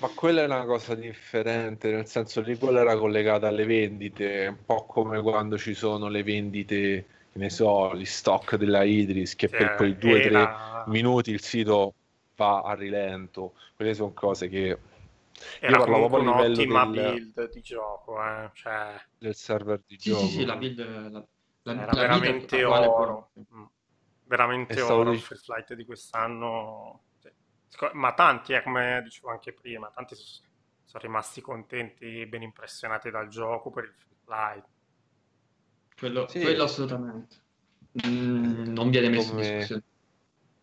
Ma quella è una cosa differente, nel senso che quella era collegata alle vendite, un po' come quando ci sono le vendite, che ne so, gli stock della Idris, che per quei 2-3 minuti il sito va a rilento. Quelle sono cose che... Era Io parlavo proprio a livello del... build di gioco, eh? cioè... del server di sì, gioco. Sì, sì, la build... La, la, era la veramente oro. Mm. Veramente oro il Free Flight di quest'anno ma tanti, eh, come dicevo anche prima, tanti sono rimasti contenti, ben impressionati dal gioco per il free flight. Quello, sì. quello assolutamente. Mm, non viene messo come, in discussione.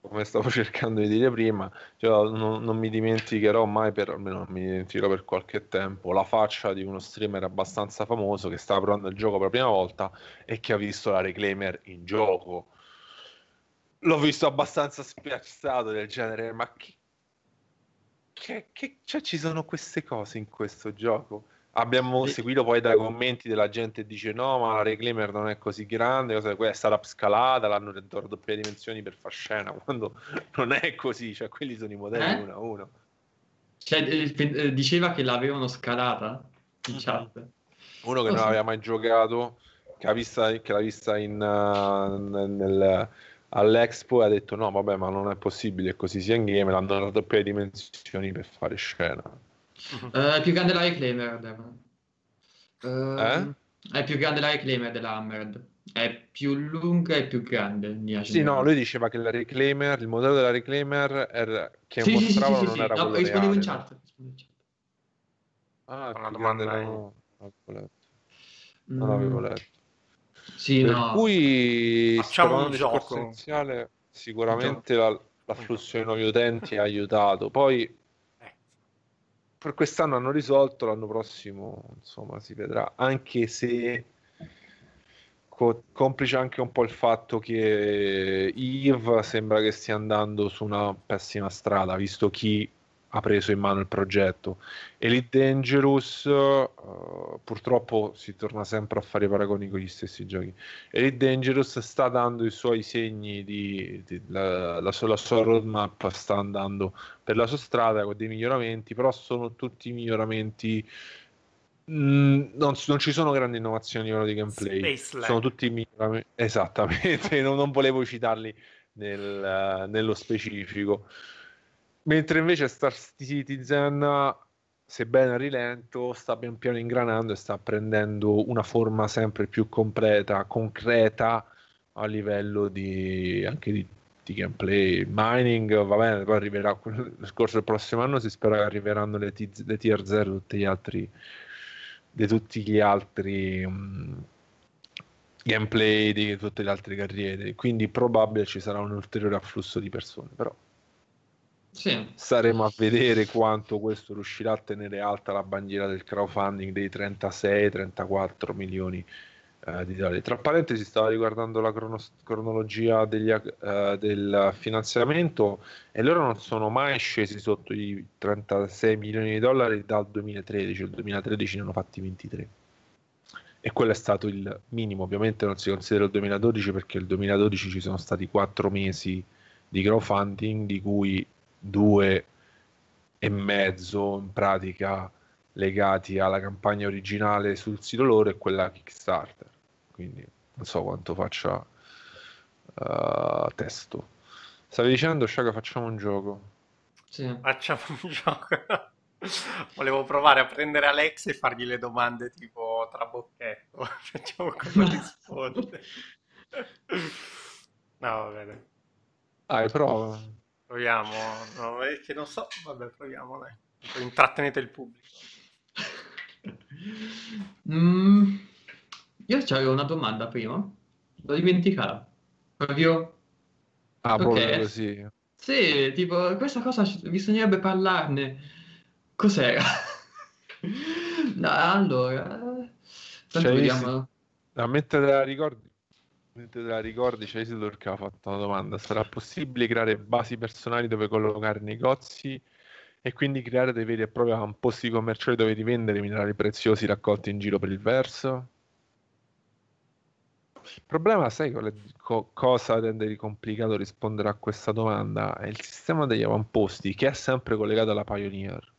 Come stavo cercando di dire prima, cioè, non, non, mi dimenticherò mai, per, almeno non mi dimenticherò per qualche tempo, la faccia di uno streamer abbastanza famoso che stava provando il gioco per la prima volta e che ha visto la reclaimer in gioco l'ho visto abbastanza spiazzato del genere, ma che, che, che cioè, ci sono queste cose in questo gioco? Abbiamo seguito poi dai commenti della gente che dice no, ma la Reclaimer non è così grande, cosa, è stata upscalata, l'hanno ridotto a dimensioni per far scena, quando non è così, cioè quelli sono i modelli eh? uno a uno. Cioè, eh, eh, diceva che l'avevano scalata in chat. Uno che non aveva mai giocato, che l'ha vista, che l'ha vista in, uh, nel, all'Expo e ha detto no vabbè ma non è possibile così sia in game l'hanno dato più dimensioni per fare scena. Uh, più grande la Reclaimer uh, eh? è più grande la Reclaimer della Hammered. È più lunga e più grande sì no lui diceva che la Reclaimer il modello della Reclaimer era, che sì, mostrava sì, sì, non era no, quello reale. in chat. ah grande no, non avevo letto sì, per no. cui facciamo un gioco essenziale sicuramente la, l'afflusso di nuovi utenti ha aiutato poi eh. per quest'anno hanno risolto l'anno prossimo insomma si vedrà anche se co- complice anche un po' il fatto che Eve sembra che stia andando su una pessima strada visto chi ha preso in mano il progetto. Elite Dangerous, uh, purtroppo si torna sempre a fare paragoni con gli stessi giochi. Elite Dangerous sta dando i suoi segni di, di la, la, sua, la, sua, roadmap sta andando per la sua strada con dei miglioramenti, però sono tutti miglioramenti. Mm, non, non, ci sono grandi innovazioni a livello di gameplay, sono tutti miglioramenti. Esattamente, non, non, volevo citarli nel, uh, nello specifico Mentre invece Star Citizen, sebbene a rilento, sta pian piano ingranando e sta prendendo una forma sempre più completa, concreta a livello di, anche di, di gameplay. Mining, va bene, poi arriverà nel corso del prossimo anno, si spera che arriveranno le, t- le tier 0 tutti gli altri, di tutti gli altri... Um, gameplay di tutte le altre carriere quindi probabile ci sarà un ulteriore afflusso di persone però sì. Saremo a vedere quanto questo riuscirà a tenere alta la bandiera del crowdfunding dei 36-34 milioni eh, di dollari. Tra parentesi, stavo riguardando la crono- cronologia degli, eh, del finanziamento e loro non sono mai scesi sotto i 36 milioni di dollari dal 2013. Il 2013 ne hanno fatti 23 e quello è stato il minimo. Ovviamente non si considera il 2012 perché il 2012 ci sono stati 4 mesi di crowdfunding di cui due e mezzo in pratica legati alla campagna originale sul sito loro e quella Kickstarter. Quindi non so quanto faccia uh, testo. Stavi dicendo, Sciaga, facciamo un gioco. Sì. Facciamo un gioco. Volevo provare a prendere Alex e fargli le domande tipo trabocchetto. Facciamo come risponde. no, va bene. Dai, prova. Proviamo, no, è che non so, vabbè, proviamo, dai. Intrattenete il pubblico. Mm, io avevo una domanda prima, l'ho dimenticata. Proprio Ah, proprio Ok, così. sì, tipo, questa cosa bisognerebbe parlarne. Cos'era? No, allora, tanto Cioè, vediamo. Ah, mentre te la ricordi, te la ricordi, c'è Isidore che ha fatto una domanda. Sarà possibile creare basi personali dove collocare negozi e quindi creare dei veri e propri avamposti commerciali dove rivendere minerali preziosi raccolti in giro per il verso? Il problema, sai co- cosa rende di complicato rispondere a questa domanda? È il sistema degli avamposti che è sempre collegato alla Pioneer.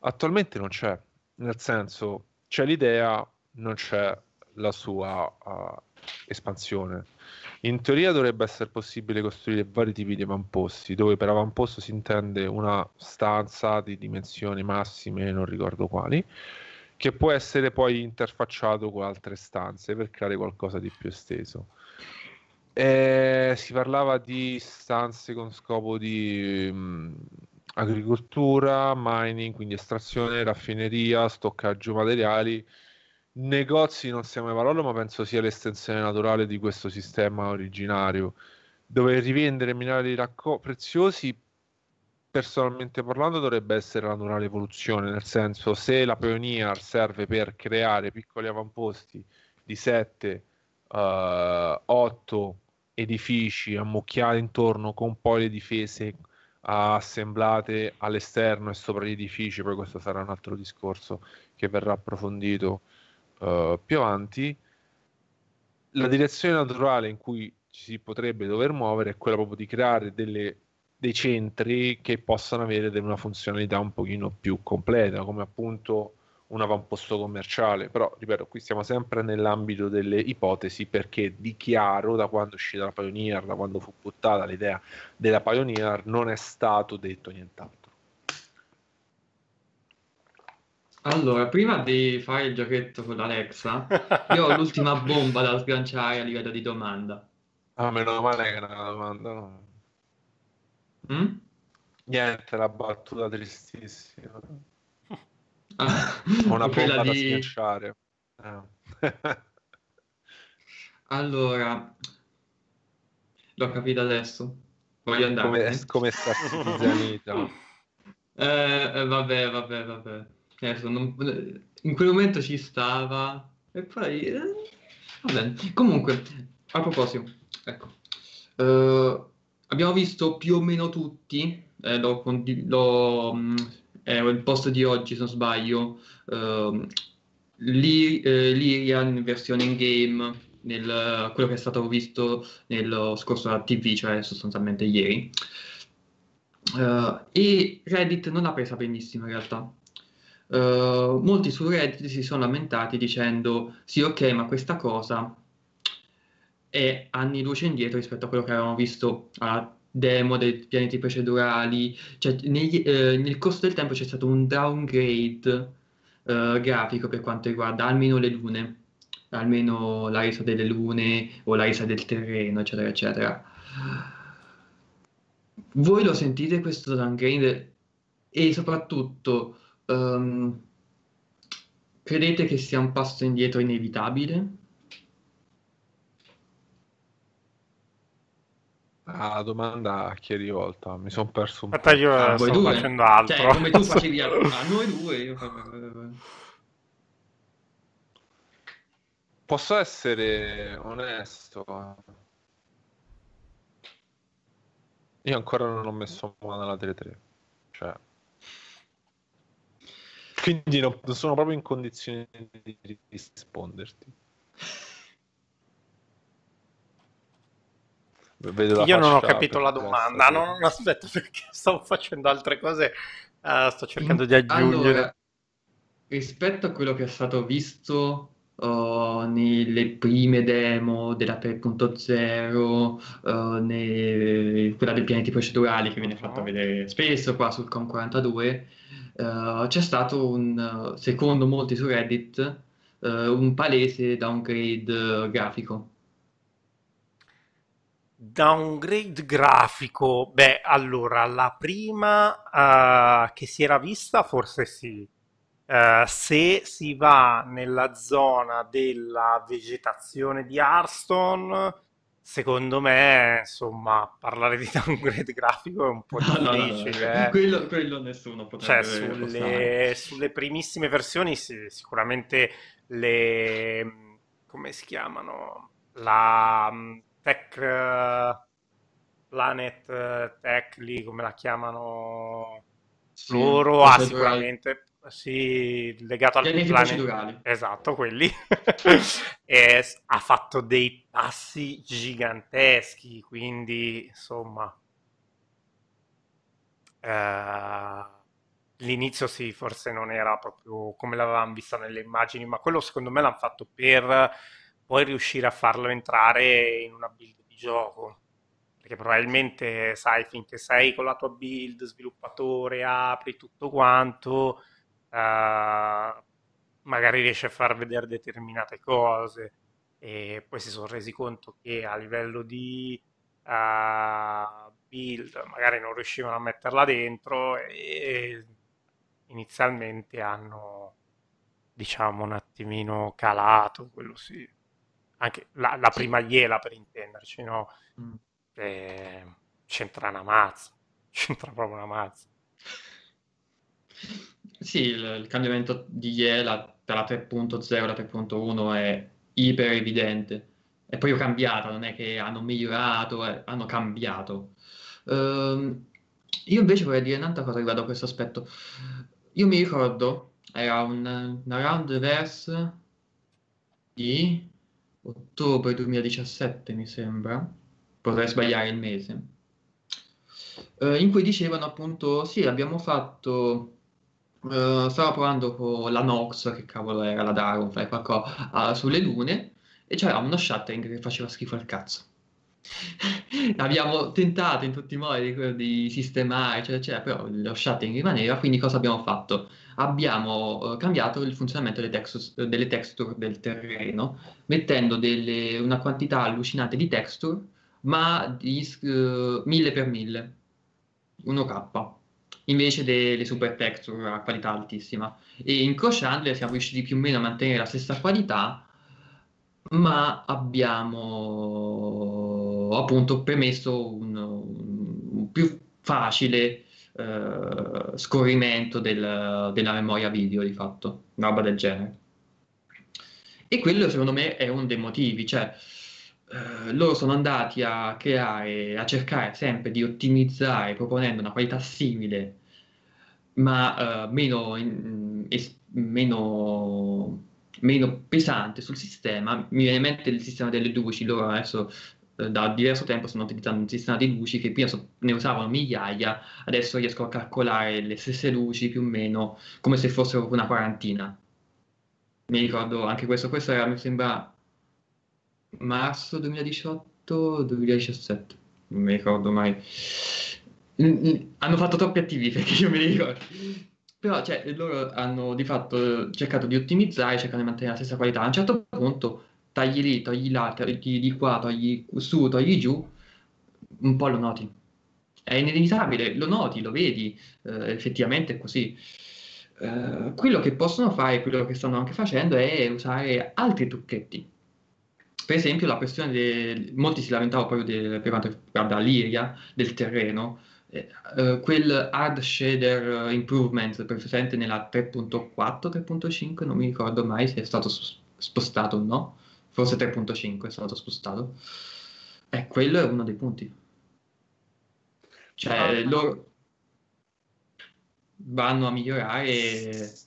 Attualmente non c'è, nel senso c'è l'idea, non c'è la sua uh, espansione. In teoria dovrebbe essere possibile costruire vari tipi di avamposti, dove per avamposto si intende una stanza di dimensioni massime, non ricordo quali, che può essere poi interfacciato con altre stanze per creare qualcosa di più esteso. Eh, si parlava di stanze con scopo di mh, agricoltura, mining, quindi estrazione, raffineria, stoccaggio materiali. Negozi non sia mai parola, ma penso sia l'estensione naturale di questo sistema originario, dove rivendere minerali racco- preziosi, personalmente parlando, dovrebbe essere la naturale evoluzione, nel senso se la Pioneer serve per creare piccoli avamposti di 7, 8 edifici ammucchiati intorno con poi le difese assemblate all'esterno e sopra gli edifici, poi questo sarà un altro discorso che verrà approfondito uh, più avanti. La direzione naturale in cui ci si potrebbe dover muovere è quella proprio di creare delle, dei centri che possano avere una funzionalità un pochino più completa, come appunto un avamposto commerciale, però ripeto, qui stiamo sempre nell'ambito delle ipotesi perché di chiaro da quando è uscita la Pioneer, da quando fu buttata l'idea della Pioneer, non è stato detto nient'altro. Allora, prima di fare il giochetto con l'Alexa, io ho l'ultima bomba da sganciare a livello di domanda. Ah, meno male che è una domanda, no? Mm? Niente, la battuta tristissima. Ah, Una bomba da di... schiacciare. Eh. Allora, l'ho capito adesso. Voglio come, andarmene. come sta Zanita. Eh, eh, vabbè, vabbè, vabbè. Adesso non- In quel momento ci stava. E poi... eh, Va bene. Comunque, a proposito, ecco. Eh, abbiamo visto più o meno tutti, eh, l'ho l'ho, mh, è il post di oggi se non sbaglio, ehm, eh, Lyrian in versione in game, nel, quello che è stato visto nello scorso TV, cioè sostanzialmente ieri. Eh, e Reddit non l'ha presa benissimo in realtà. Eh, molti su Reddit si sono lamentati dicendo sì, ok, ma questa cosa è anni luce indietro rispetto a quello che avevamo visto alla demo dei pianeti procedurali. Cioè, negli- eh, nel corso del tempo c'è stato un downgrade eh, grafico per quanto riguarda almeno le lune, almeno la resa delle lune o la resa del terreno, eccetera, eccetera. Voi lo sentite questo downgrade e soprattutto ehm, credete che sia un passo indietro inevitabile? Ah, La domanda a chi è rivolta? Mi sono perso un Aspetta, po'. io A voi stavo due? facendo altro. Cioè, come tu facevi a, a noi due, io. Posso essere onesto? Io ancora non ho messo mano alla Tele 3. Cioè... Quindi non, non sono proprio in condizione di risponderti. Vedo la Io non ho capito la domanda. No, no, aspetta, perché stavo facendo altre cose. eh, sto cercando di aggiungere. Allora, rispetto a quello che è stato visto oh, nelle prime demo della 3.0, oh, ne- quella dei pianeti procedurali che viene fatta Mhm. vedere spesso qua sul Com 42, eh, c'è stato un, eh, secondo molti su Reddit, eh, un palese downgrade eh, grafico. Downgrade grafico. Beh, allora, la prima eh, che si era vista, forse sì. Eh, se si va nella zona della vegetazione di Hearthstone, secondo me, insomma, parlare di downgrade grafico è un po' No, no, no, no, difficile. eh. Quello, quello nessuno Cioè, potrebbe postare. sulle, sulle primissime versioni sì, sicuramente le... come si chiamano? La mm, Tech... eh, Planet Tech, lì come la chiamano Sì, loro, ha procedurali. sicuramente, sì, legato al Pianeti Planet... procedurali. Esatto, quelli. E ha fatto dei passi giganteschi, quindi insomma... Eh, l'inizio sì, forse non era proprio come l'avevamo vista nelle immagini, ma quello secondo me l'hanno fatto per poi riuscire a farlo entrare in una build di gioco. Perché probabilmente, sai, finché sei con la tua build, sviluppatore, apri tutto quanto, eh, magari riesci a far vedere determinate cose. E poi si sono resi conto che a livello di eh, build magari non riuscivano a metterla dentro e inizialmente hanno, diciamo, un attimino calato, quello sì. Anche la, la prima iela per intenderci, no? Mm. Eh, c'entra una mazza, c'entra proprio una mazza. Sì, il, il cambiamento di Iela dalla 3.0 alla 3.1 è iper evidente. È cambiata, non è che hanno migliorato, eh, hanno cambiato. Ehm, io invece vorrei dire un'altra cosa riguardo a questo aspetto. Io mi ricordo, era un, un roundverse di ottobre 2017, mi sembra, potrei sbagliare il mese, eh, in cui dicevano appunto, sì, abbiamo fatto, eh, stavo provando con la Nox, che cavolo era la Dragonfly, qualcosa, ah, sulle lune, e c'era uno shuttering che faceva schifo al cazzo. Abbiamo tentato in tutti i modi di, di sistemare, eccetera, eccetera, però lo shuttering rimaneva, quindi cosa abbiamo fatto? Abbiamo eh, cambiato il funzionamento delle texture, delle texture del terreno, mettendo delle- una quantità allucinante di texture, ma di eh, 1000 per 1000, 1K, invece delle super texture a qualità altissima. E incrociandole siamo riusciti più o meno a mantenere la stessa qualità, ma abbiamo appunto permesso un, un più facile eh, scorrimento del- della memoria video di fatto, una roba del genere. E quello secondo me è uno dei motivi, cioè eh, loro sono andati a creare, a cercare sempre di ottimizzare proponendo una qualità simile, ma eh, meno, in- es- meno, meno pesante sul sistema. Mi viene in mente il sistema delle luci, loro adesso eh, da diverso tempo stanno utilizzando un sistema di luci che prima so- ne usavano migliaia, adesso riesco a calcolare le stesse luci più o meno come se fossero una quarantina. Mi ricordo anche questo, questo era, mi sembra, marzo 2018-2017, non mi ricordo mai. Hanno fatto troppi attivi perché io me li ricordo. Però, cioè, loro hanno di fatto cercato di ottimizzare, cercando di mantenere la stessa qualità. A un certo punto, tagli lì, togli là, togli di qua, togli su, togli giù, un po' lo noti. È inevitabile, lo noti, lo vedi, eh, effettivamente è così. Eh, quello che possono fare, quello che stanno anche facendo, è usare altri trucchetti. Per esempio, la questione del... molti si lamentavano proprio del- per quanto riguarda l'Iria, del terreno, eh, quel hard shader eh, improvement presente nella 3.4, 3.5, non mi ricordo mai se è stato spostato o no, forse 3.5 è stato spostato. Eh, quello è uno dei punti. Cioè, Ah. loro vanno a migliorare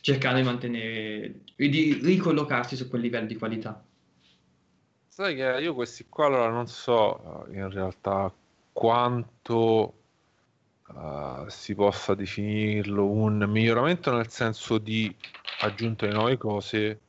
cercando di mantenere, di ricollocarsi su quel livello di qualità. Sai che io questi qua allora non so eh, in realtà quanto eh, si possa definirlo un miglioramento nel senso di aggiunta di nuove cose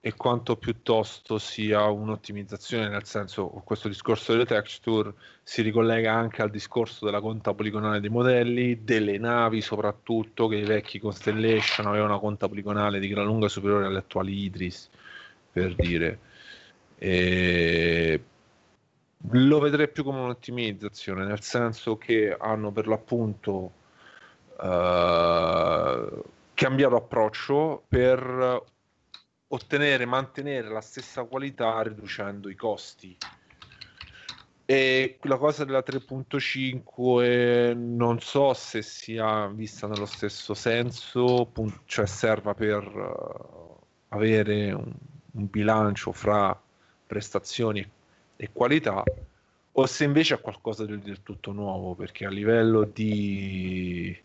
e quanto piuttosto sia un'ottimizzazione nel senso questo discorso delle texture si ricollega anche al discorso della conta poligonale dei modelli, delle navi soprattutto che i vecchi Constellation avevano una conta poligonale di gran lunga superiore alle attuali Idris per dire e lo vedrei più come un'ottimizzazione, nel senso che hanno per l'appunto eh, cambiato approccio per ottenere, mantenere la stessa qualità riducendo i costi. E la cosa della 3.5 non so se sia vista nello stesso senso, cioè serva per uh, avere un, un, bilancio fra prestazioni e qualità, o se invece è qualcosa di del tutto nuovo, perché a livello di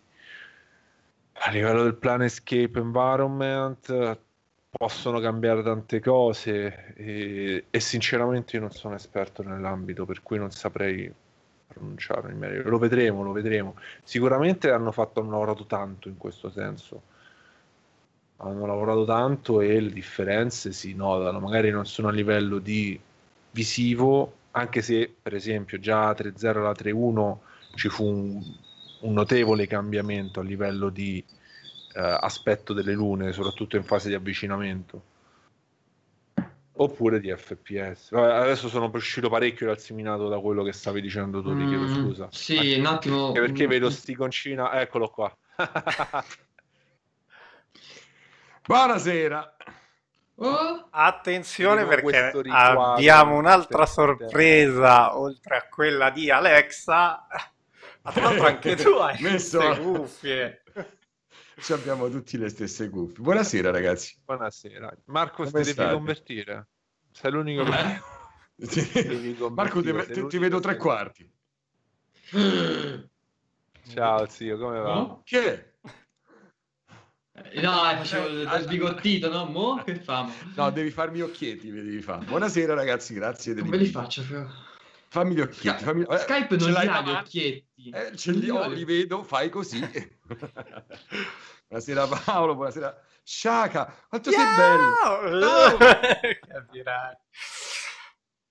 a livello del Planescape Environment possono cambiare tante cose e, e, sinceramente io non sono esperto nell'ambito per cui non saprei pronunciare in merito lo vedremo lo vedremo. Sicuramente hanno fatto hanno lavorato tanto in questo senso hanno lavorato tanto e le differenze si notano magari non sono a livello di visivo anche se per esempio già 3.0 e la 3.1 ci fu un, un notevole cambiamento a livello di eh, aspetto delle lune, soprattutto in fase di avvicinamento. Oppure di FPS. Vabbè, adesso sono uscito parecchio dal seminato da quello che stavi dicendo tu, ti chiedo mm, scusa. Sì, un attimo. Anche perché vedo sti concina, eccolo qua. Buonasera. Oh. Attenzione perché abbiamo un'altra sorpresa oltre a quella di Alexa. Ma tra l'altro anche tu hai messo le cuffie. Ci abbiamo tutti le stesse cuffie. Buonasera, ragazzi. Buonasera. Marco, Come ti devi convertire? Sei l'unico che... Eh? Marco, ti, ti, ti vedo tre quarti. Ciao, zio, come va? Che? Eh, no, facevo il bigottito, no? Mo che famo? No, devi farmi occhietti, devi fare. Buonasera ragazzi, grazie. Come li faccio però? Fammi gli occhietti. Fammi... Skype non li ha gli occhietti. Eh, ce li ho, li vedo, fai così. buonasera Paolo, buonasera Sciaca, quanto yeah! sei bello! Capirai.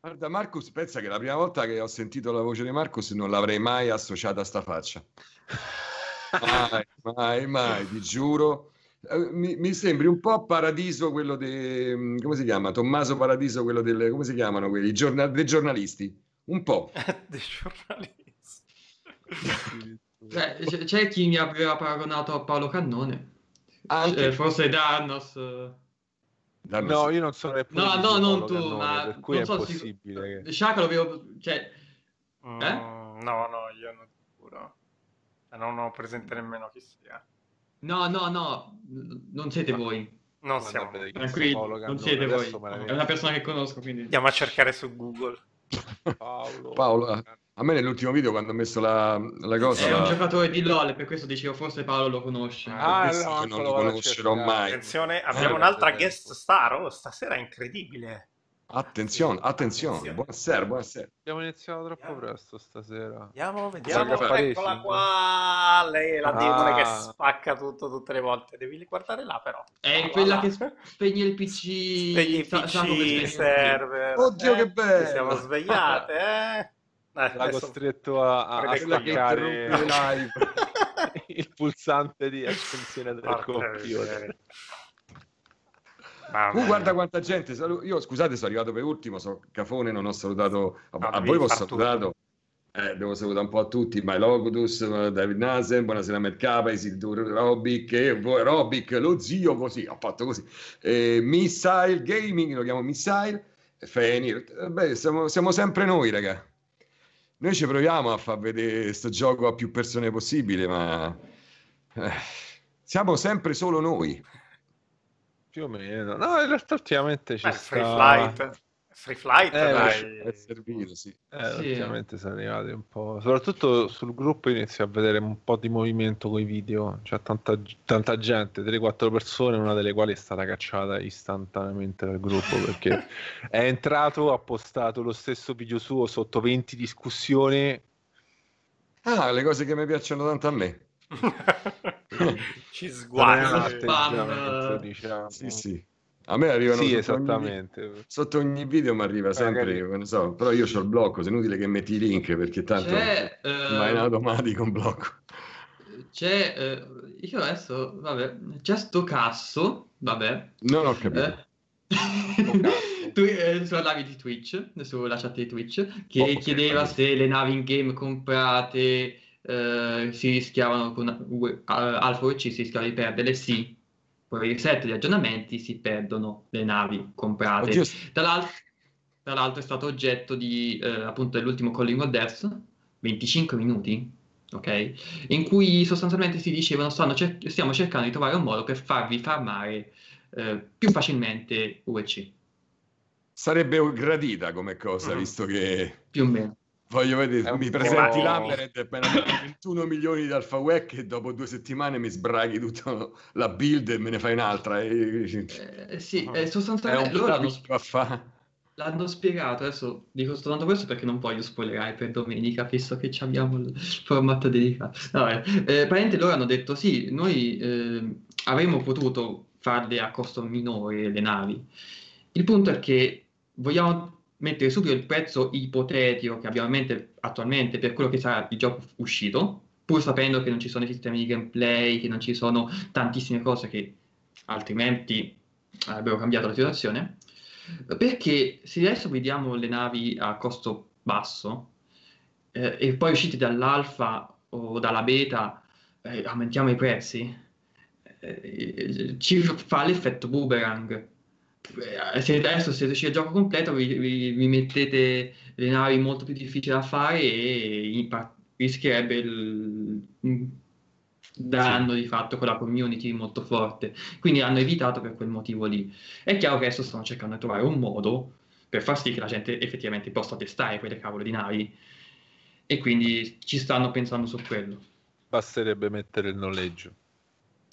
Guarda, Marcus, pensa che la prima volta che ho sentito la voce di Marcus non l'avrei mai associata a sta faccia. Mai, mai, mai, ti giuro. Eh, mi, mi, sembri un po' Paradiso, quello di... come si chiama? Tommaso Paradiso, quello del... come si chiamano quelli? Giornal, dei giornalisti. Un po'. dei giornalisti. Cioè, c'è chi mi aveva paragonato a Paolo Cannone. Anche... Eh, forse Dannos. Dannos. No, io non sono No, no, non tu, Cannone, ma per cui non è so possibile. Che... Shaka lo vedo, cioè... Mm, eh? No, no, io non sicuro. Non ho presente nemmeno chi sia. No, no, no, non siete no. voi. Non siamo tranquilli, non siete voi. È una persona che conosco, quindi... Andiamo a cercare su Google. Paolo. Paolo. A me nell'ultimo video quando ho messo la, la cosa... È la... un giocatore di LOL, per questo dicevo forse Paolo lo conosce. Ah, no, non lo conoscerò mai. Attenzione, abbiamo eh, un'altra guest star, oh, stasera è incredibile. Attenzione, attenzione, buonasera, buonasera. Abbiamo iniziato troppo presto stasera. Andiamo, vediamo, eccola qua, lei è la ah. demone che spacca tutto tutte le volte, devi guardare là però. È oh, quella là. che spegne il PC, spegne il PC, server. Oddio eh? che bello! Ci siamo svegliate, eh? eh L'ha costretto a, a, a staccare live. il pulsante di accensione del computer. Uh, guarda quanta gente. Io scusate, sono arrivato per ultimo, sono cafone, non ho salutato. A, a voi ho salutato. Eh, devo salutare un po' a tutti, My Logodus, David Nasen, buonasera Mercapa, Isildur Robic, e Robic, lo zio così, ha fatto così. Eh, Missile Gaming, lo chiamo Missile, Fenir, eh, beh, siamo, siamo, sempre noi, raga. Noi ci proviamo a far vedere questo gioco a più persone possibile, ma eh, siamo sempre solo noi. Più o meno. No, in realtà ultimamente c'è free flight. Free flight eh, dai. è servito, sì. Eh, sì. Ultimamente sono arrivati un po'. Soprattutto sul gruppo inizio a vedere un po' di movimento con i video. C'è tanta, tanta gente, 3-4 persone, una delle quali è stata cacciata istantaneamente dal gruppo perché è entrato, ha postato lo stesso video suo sotto 20 discussioni. Ah, le cose che mi piacciono tanto a me. ci sguarda diciamo. sì, sì. a me arrivano sì, sotto, ogni, sotto ogni video mi arriva sempre Magari... so, però io ho il blocco se è inutile che metti i link perché tanto c'è, ma uh... in automatico un blocco c'è uh, io adesso vabbè c'è sto casso vabbè non ho capito eh? tu eh, parlavi di Twitch sulla chat di Twitch che oh, chiedeva okay. se le navi in game comprate eh, si rischiavano con uh, Alfa UC si rischiava di perderle, sì. il reset di aggiornamenti si perdono le navi comprate. Tra l'altro, tra l'altro, è stato oggetto di eh, appunto dell'ultimo Calling of Death, 25 minuti, ok? In cui sostanzialmente si dicevano cer- stiamo cercando di trovare un modo per farvi farmare eh, più facilmente UEC. Sarebbe gradita come cosa, mm. visto che... Più o meno. Voglio vedere, mi presenti l'Ambered e appena 21 milioni di Alpha Wack e dopo due settimane mi sbraghi tutta la build e me ne fai un'altra. E... Eh, sì, eh, sostanzialmente loro l'hanno, l'hanno, spiegato, adesso dico soltanto questo perché non voglio spoilerare per domenica, visto che abbiamo il formato dedicato. No, eh, eh, praticamente loro hanno detto sì, noi eh, avremmo potuto farle a costo minore le navi. Il punto è che vogliamo mettere subito il prezzo ipotetico che abbiamo in mente attualmente per quello che sarà il gioco uscito, pur sapendo che non ci sono i sistemi di gameplay, che non ci sono tantissime cose che altrimenti avrebbero cambiato la situazione. Perché se adesso vediamo le navi a costo basso eh, e poi uscite dall'alfa o dalla beta eh, aumentiamo i prezzi, eh, ci fa l'effetto boomerang eh, se adesso se esce il gioco completo vi, vi, vi, mettete le navi molto più difficili da fare e rischierebbe il danno sì. di fatto con la community molto forte. Quindi hanno evitato per quel motivo lì. È chiaro che adesso stanno cercando di trovare un modo per far sì che la gente effettivamente possa testare quelle cavolo di navi. E quindi ci stanno pensando su quello. Basterebbe mettere il noleggio.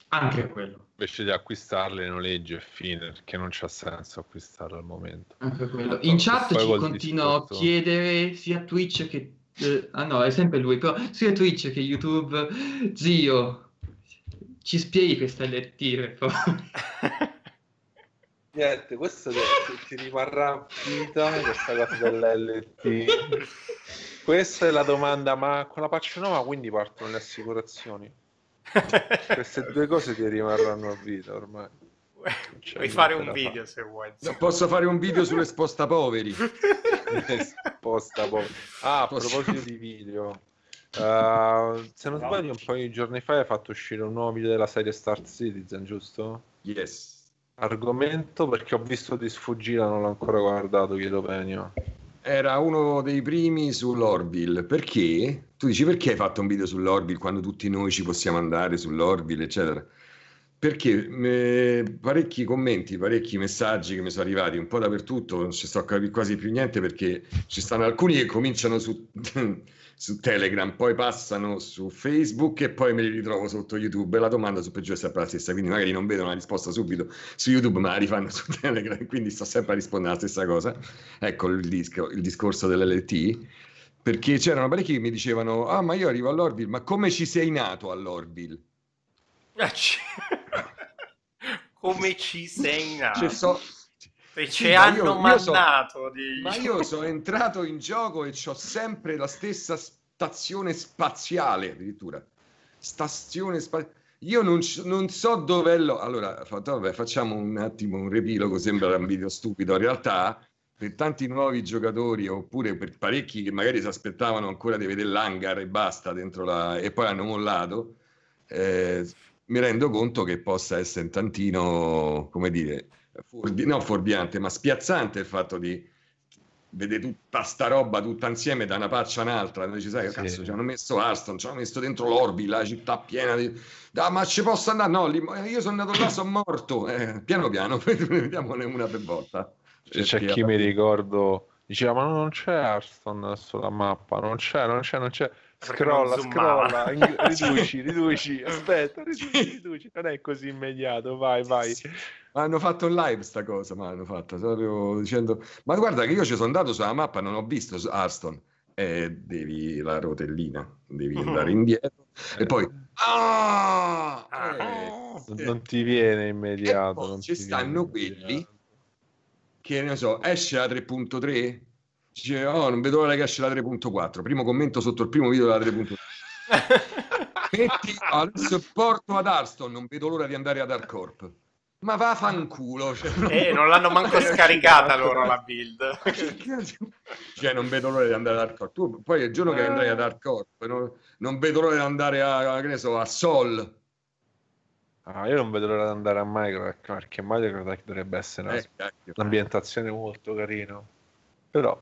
Anche quello invece di acquistarle noleggi e fine perché non c'ha senso acquistarle al momento. Anche quello. in chat ci continuo discorso... a chiedere sia Twitch che eh, ah no è sempre lui però sia Twitch che YouTube zio ci spieghi questa LT per niente questo ti, ti rimarrà vita questa cosa dell'LT questa è la domanda ma con la patch nuova quindi partono le assicurazioni queste due cose ti rimarranno a vita ormai. Puoi fare un video se vuoi. No, posso fare un video sulle sposta poveri. sposta poveri. Ah, a proposito di video. Uh, se non sbaglio, un paio di giorni fa hai fatto uscire un nuovo video della serie Star Citizen, giusto? Yes. Argomento perché ho visto di sfuggita, non l'ho ancora guardato, chiedo Penio era uno dei primi sull'Orville. Perché? Tu dici perché hai fatto un video sull'Orville quando tutti noi ci possiamo andare sull'Orville, eccetera? Perché me, parecchi commenti, parecchi messaggi che mi sono arrivati un po' dappertutto, non ci sto a capire quasi più niente perché ci stanno alcuni che cominciano su su Telegram, poi passano su Facebook e poi me li ritrovo sotto YouTube e la domanda su peggiore è sempre la stessa, quindi magari non vedo una risposta subito su YouTube ma la rifanno su Telegram, quindi sto sempre a rispondere alla stessa cosa. Ecco il, disco, il discorso dell'LT, perché c'erano parecchi che mi dicevano, ah ma io arrivo all'Orville, ma come ci sei nato all'Orville? come ci sei nato? Cioè, so, e ci hanno io, mandato. Io so, di... Ma io sono entrato in gioco e ho sempre la stessa stazione spaziale, addirittura. Stazione spaziale. Io non, non, so dove lo... Allora, vabbè, facciamo un attimo un riepilogo, sembra un video stupido. In realtà, per tanti nuovi giocatori, oppure per parecchi che magari si aspettavano ancora di vedere l'hangar e basta dentro la... e poi hanno mollato, eh, mi rendo conto che possa essere un tantino, come dire furbi, no fuorviante, ma spiazzante il fatto di vedere tutta sta roba tutta insieme da una faccia all'altra. Noi ci sai, sì. cazzo, ci hanno messo Aston, ci hanno messo dentro l'Orbi, la città piena di... Ah, ma ci posso andare? No, lì, io sono andato là, sono morto. Eh, piano piano, vediamone una per volta. C'è chi mi ricordo diceva ma non c'è Arston sulla mappa, non c'è, non c'è, non c'è. Scrolla, scrolla, riduci, riduci, aspetta, riduci, riduci, non è così immediato, vai, vai. Ma hanno fatto live sta cosa, ma hanno fatto, proprio dicendo, ma guarda che io ci sono andato sulla mappa, non ho visto Arston, e devi la rotellina, devi mm-hmm. andare indietro, eh. e poi, ah! Eh, non ti viene immediato. Non ci stanno quelli che, ne so, esce la 3.3, dice, oh, non vedo l'ora che esce la 3.4, primo commento sotto il primo video della 3.3. Metti, adesso porto ad Arston, non vedo l'ora di andare ad Dark Corp ma va fanculo. Cioè, eh, non l'hanno manco scaricata loro la build. cioè, non vedo l'ora di andare ad Hardcore. Tu poi il giorno che andrai ad Hardcore, non, non vedo l'ora di andare a, a, che ne so, a Sol. Ah, io non vedo l'ora di andare a Minecraft perché Minecraft dovrebbe essere una, eh, un'ambientazione molto carina. Però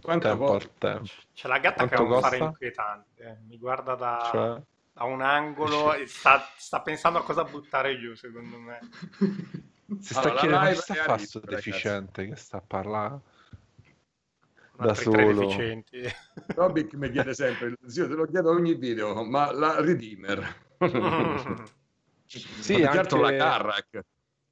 quanto tempo al tempo. C'è la gatta Quanto che ha un costa? fare inquietante. Mi guarda da, cioè? da un angolo e sta, sta, pensando a cosa buttare giù, secondo me. Si sta allora, chiedendo che sta a fare deficiente che sta a parlare da solo. Deficienti. Robic mi chiede sempre, zio, te lo chiedo ogni video, ma la Redeemer. sì, anche la Carrack.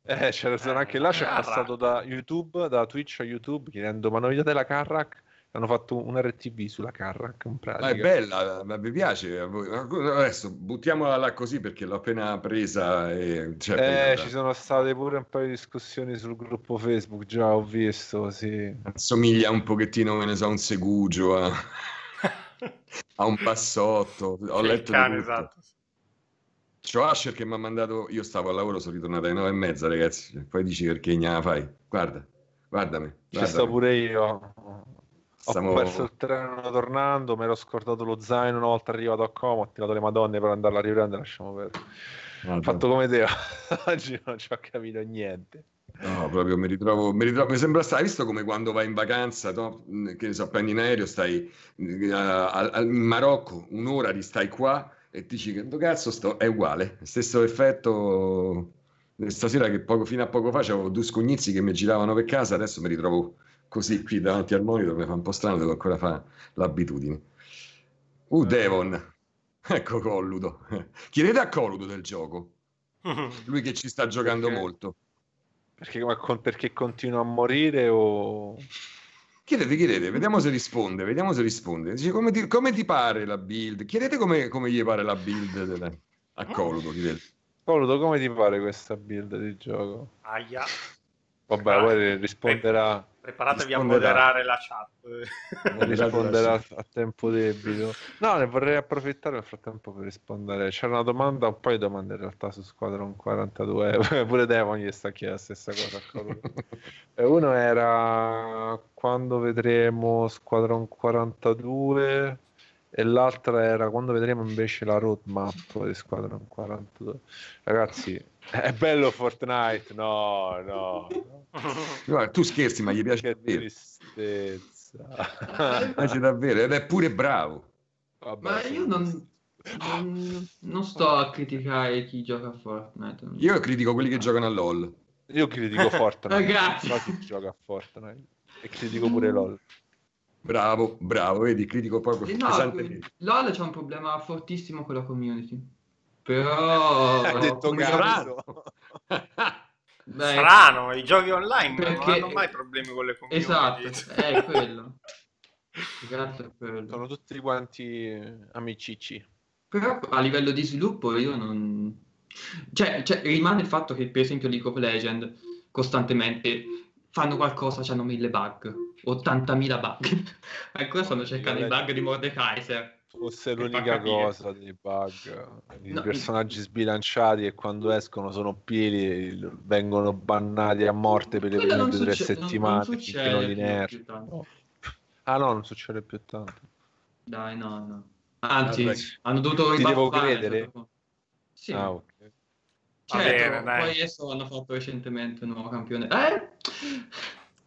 Eh, c'era anche là, c'è passato da YouTube, da Twitch a YouTube, chiedendo, ma non vedete la Carrack? Hanno fatto un RTV sulla Carrack in pratica. Ma è bella, ma mi piace. Adesso buttiamola là così perché l'ho appena presa. E, cioè, eh, ci sono state pure un paio di discussioni sul gruppo Facebook, già ho visto, sì. Assomiglia un pochettino, me ne so, un segugio a, a un bassotto. Ho sì, letto cane, esatto. C'ho Asher che mi ha mandato, io stavo al lavoro, sono ritornato alle nove e mezza, ragazzi. Poi dici perché gnà fai? Guarda, guardami. Ci sto pure io. Stiamo... Ho perso il treno tornando, mi ero scordato lo zaino una volta arrivato a Como, ho tirato le madonne per andarla a riprendere, lasciamo perdere. Ho fatto come te, oggi non ci ho capito niente. No, proprio mi ritrovo, mi ritrovo, mi sembra stare, visto come quando vai in vacanza, no? che ne so, prendi in aereo, stai in Marocco, un'ora ti stai qua e dici che cazzo sto, è uguale, stesso effetto stasera che poco, fino a poco fa avevo due scognizzi che mi giravano per casa, adesso mi ritrovo così qui davanti al monitor mi fa un po' strano, devo ancora fare l'abitudine. Uh, eh. Devon, ecco Colludo. Chiedete a Colludo del gioco, lui che ci sta giocando perché? molto. Perché, perché continua a morire o... Chiedete, chiedete, vediamo se risponde, vediamo se risponde. Dice, come, ti, come ti pare la build? Chiedete come, come gli pare la build delle... a Coludo. Chiedete. Coludo, come ti pare questa build di gioco? Aia. Vabbè, poi risponderà. Preparatevi a moderare la chat. risponderà a tempo debito. No, ne vorrei approfittare nel frattempo per rispondere. C'era una domanda, un paio di domande in realtà su Squadron 42. Pure Devon gli sta chiedendo la stessa cosa. e uno era quando vedremo Squadron 42 e l'altra era quando vedremo invece la roadmap di Squadron 42. Ragazzi, è bello Fortnite? No, no. no. tu scherzi, ma gli piace che davvero. Tristezza. piace davvero ed è pure bravo. Vabbè, ma io non, non, non, sto a criticare chi gioca a Fortnite. Io critico quelli che giocano a LOL. Io critico Fortnite. Ragazzi. So chi gioca a Fortnite. E critico pure LOL. Bravo, bravo, vedi, critico proprio no, pesantemente. LOL c'è un problema fortissimo con la community. Però... Hai detto strano. Beh, strano, i giochi online perché... non hanno mai problemi con le community. Esatto, è quello. Esatto, quello. Sono tutti quanti amicici. Però a livello di sviluppo io non... Cioè, cioè, rimane il fatto che per esempio League of Legends costantemente fanno qualcosa, hanno mille bug, 80.000 bug. Ancora stanno cercando i bug di Mordekaiser fosse l'unica cosa dei bug, i no, personaggi sbilanciati e quando escono sono pieni, vengono bannati a morte per le prime tre settimane non, non li nerf. No. Ah no, non succede più tanto. Dai, no, no. Anzi, Vabbè. hanno dovuto Ti devo credere? Sì. Ah, ok. Certo, bene, poi adesso hanno fatto recentemente un nuovo campione. Eh?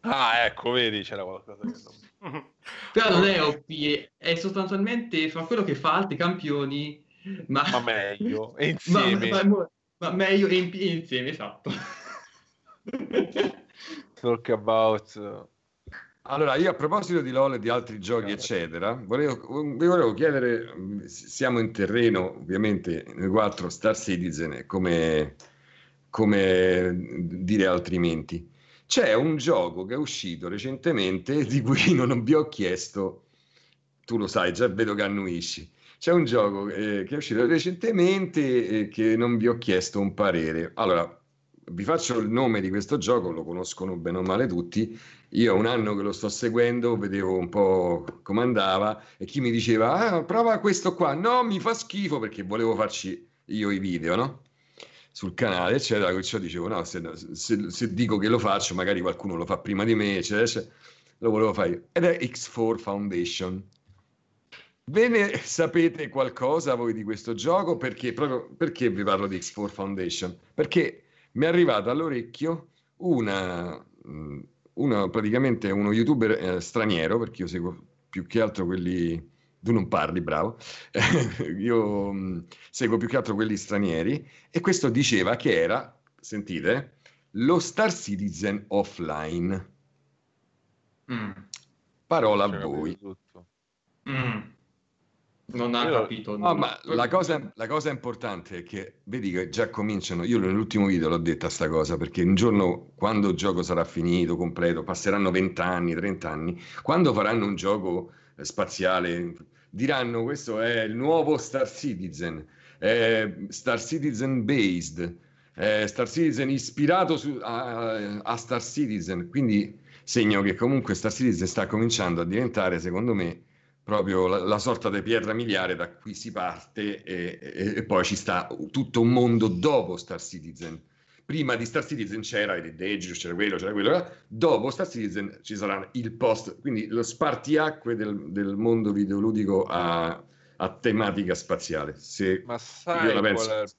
Ah, ecco, vedi, c'era qualcosa che non... Però non è OP, è sostanzialmente fa quello che fa altri campioni, ma, ma meglio, e insieme. Ma, ma, ma meglio e in, insieme, esatto. Talk about... Allora, io a proposito di LOL e di altri giochi, eccetera, volevo, vi volevo chiedere, siamo in terreno, ovviamente, noi quattro, Star Citizen, come, come dire altrimenti. C'è un gioco che è uscito recentemente di cui non vi ho chiesto, tu lo sai, già vedo che annuisci. C'è un gioco eh, che è uscito recentemente e che non vi ho chiesto un parere. Allora, vi faccio il nome di questo gioco, lo conoscono bene o male tutti. Io un anno che lo sto seguendo, vedevo un po' come andava e chi mi diceva, ah, prova questo qua. No, mi fa schifo perché volevo farci io i video, no? Sul canale, eccetera, perciò dicevo, no, se, se, se, dico che lo faccio, magari qualcuno lo fa prima di me, eccetera, eccetera. lo volevo fare. Ed è X4 Foundation. Ve ne sapete qualcosa voi di questo gioco? Perché, proprio, perché vi parlo di X4 Foundation? Perché mi è arrivato all'orecchio una, mm, una praticamente uno youtuber eh, straniero, perché io seguo più che altro quelli... Tu non parli, bravo. io mh, mm, seguo più che altro quelli stranieri e questo diceva che era, sentite, lo Star Citizen offline. Mm. Parola a voi. Mm. Non ha io, capito. No, ma la cosa, la cosa, importante è che vedi che già cominciano. Io nell'ultimo video l'ho detta sta cosa perché un giorno, quando il gioco sarà finito, completo, passeranno 20 anni, 30 anni, quando faranno un gioco spaziale, diranno questo è il nuovo Star Citizen, Star Citizen based, Star Citizen ispirato su, a, a Star Citizen. Quindi segno che comunque Star Citizen sta cominciando a diventare, secondo me, proprio la, la, sorta di pietra miliare da cui si parte e, e, e, poi ci sta tutto un mondo dopo Star Citizen. Prima di Star Citizen c'era il Dangerous, c'era quello, c'era quello, dopo Star Citizen ci sarà il post, quindi lo spartiacque del, del mondo videoludico a, a, tematica spaziale. Se Ma sai io la penso... qual è il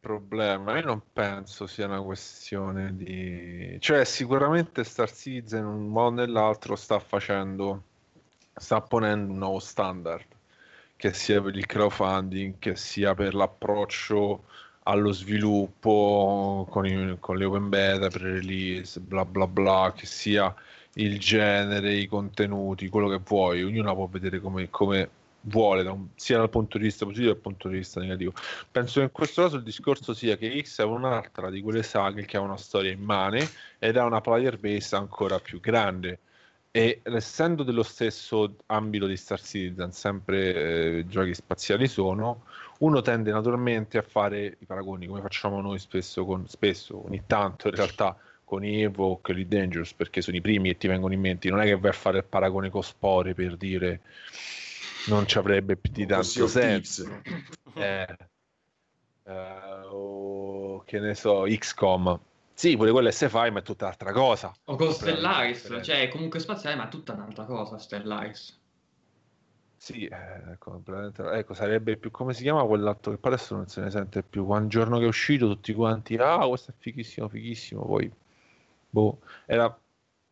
problema? Io non penso sia una questione di... Cioè sicuramente Star Citizen un modo o nell'altro sta facendo sta ponendo un nuovo standard, che sia per il crowdfunding, che sia per l'approccio allo sviluppo con, i, con le open beta, pre-release, bla bla bla, che sia il genere, i contenuti, quello che vuoi, ognuno può vedere come, come vuole, un, sia dal punto di vista positivo che dal punto di vista negativo. Penso che in questo caso il discorso sia che X è un'altra di quelle saghe che ha una storia immane ed ha una player base ancora più grande e essendo dello stesso ambito di Star Citizen, sempre eh, giochi spaziali sono, uno tende naturalmente a fare i paragoni come facciamo noi spesso, con, spesso ogni tanto in realtà con Evo o i Dangerous perché sono i primi che ti vengono in mente non è che vai a fare il paragone con Spore per dire non ci avrebbe più di tanto senso eh, eh, o che ne so XCOM sì, pure quello è Sci-Fi, ma è tutta un'altra cosa. O con Stellaris, cioè comunque spaziale, ma è tutta un'altra cosa Stellaris. Sì, eh, ecco, sarebbe più come si chiama quell'altro che poi adesso non se ne sente più. Un giorno che è uscito, tutti quanti, ah, questo è fighissimo, fighissimo. Poi, boh, era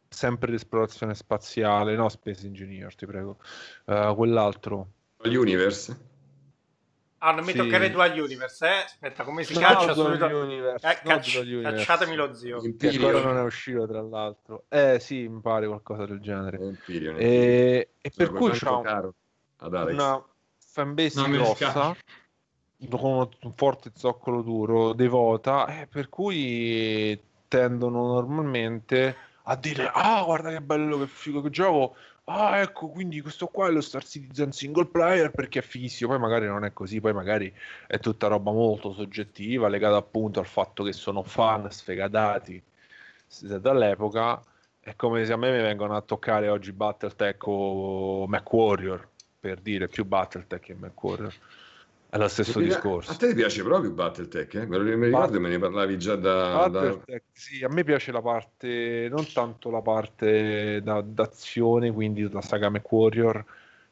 sempre l'esplorazione spaziale, no, Space Engineer, ti prego. Uh, quell'altro. Universe. Ah, non mi sì. toccare Dual Universe, eh? Aspetta, come si no, caccia subito? Universe, eh, cacci... Cacciatemi lo zio. Che ancora non è uscito, tra l'altro. Eh sì, mi pare qualcosa del genere. Empirion, e, e per cui c'è una fanbase grossa, con un forte zoccolo duro, devota, eh, per cui tendono normalmente a dire ah guarda che bello che figo che gioco. Ah ecco quindi questo qua è lo Star Citizen single player perché è fighissimo. Poi magari non è così poi magari è tutta roba molto soggettiva legata appunto al fatto che sono fan sfegatati dall'epoca. È come se a me mi vengono a toccare oggi Battletech o MacWarrior per dire più Battletech che MacWarrior è lo stesso ti, discorso. A te piace proprio Battletech? Eh? Me lo mi ricordo me ne parlavi già da, da... Sì, a me piace la parte, non tanto la parte da, d'azione, quindi la saga MacWarrior,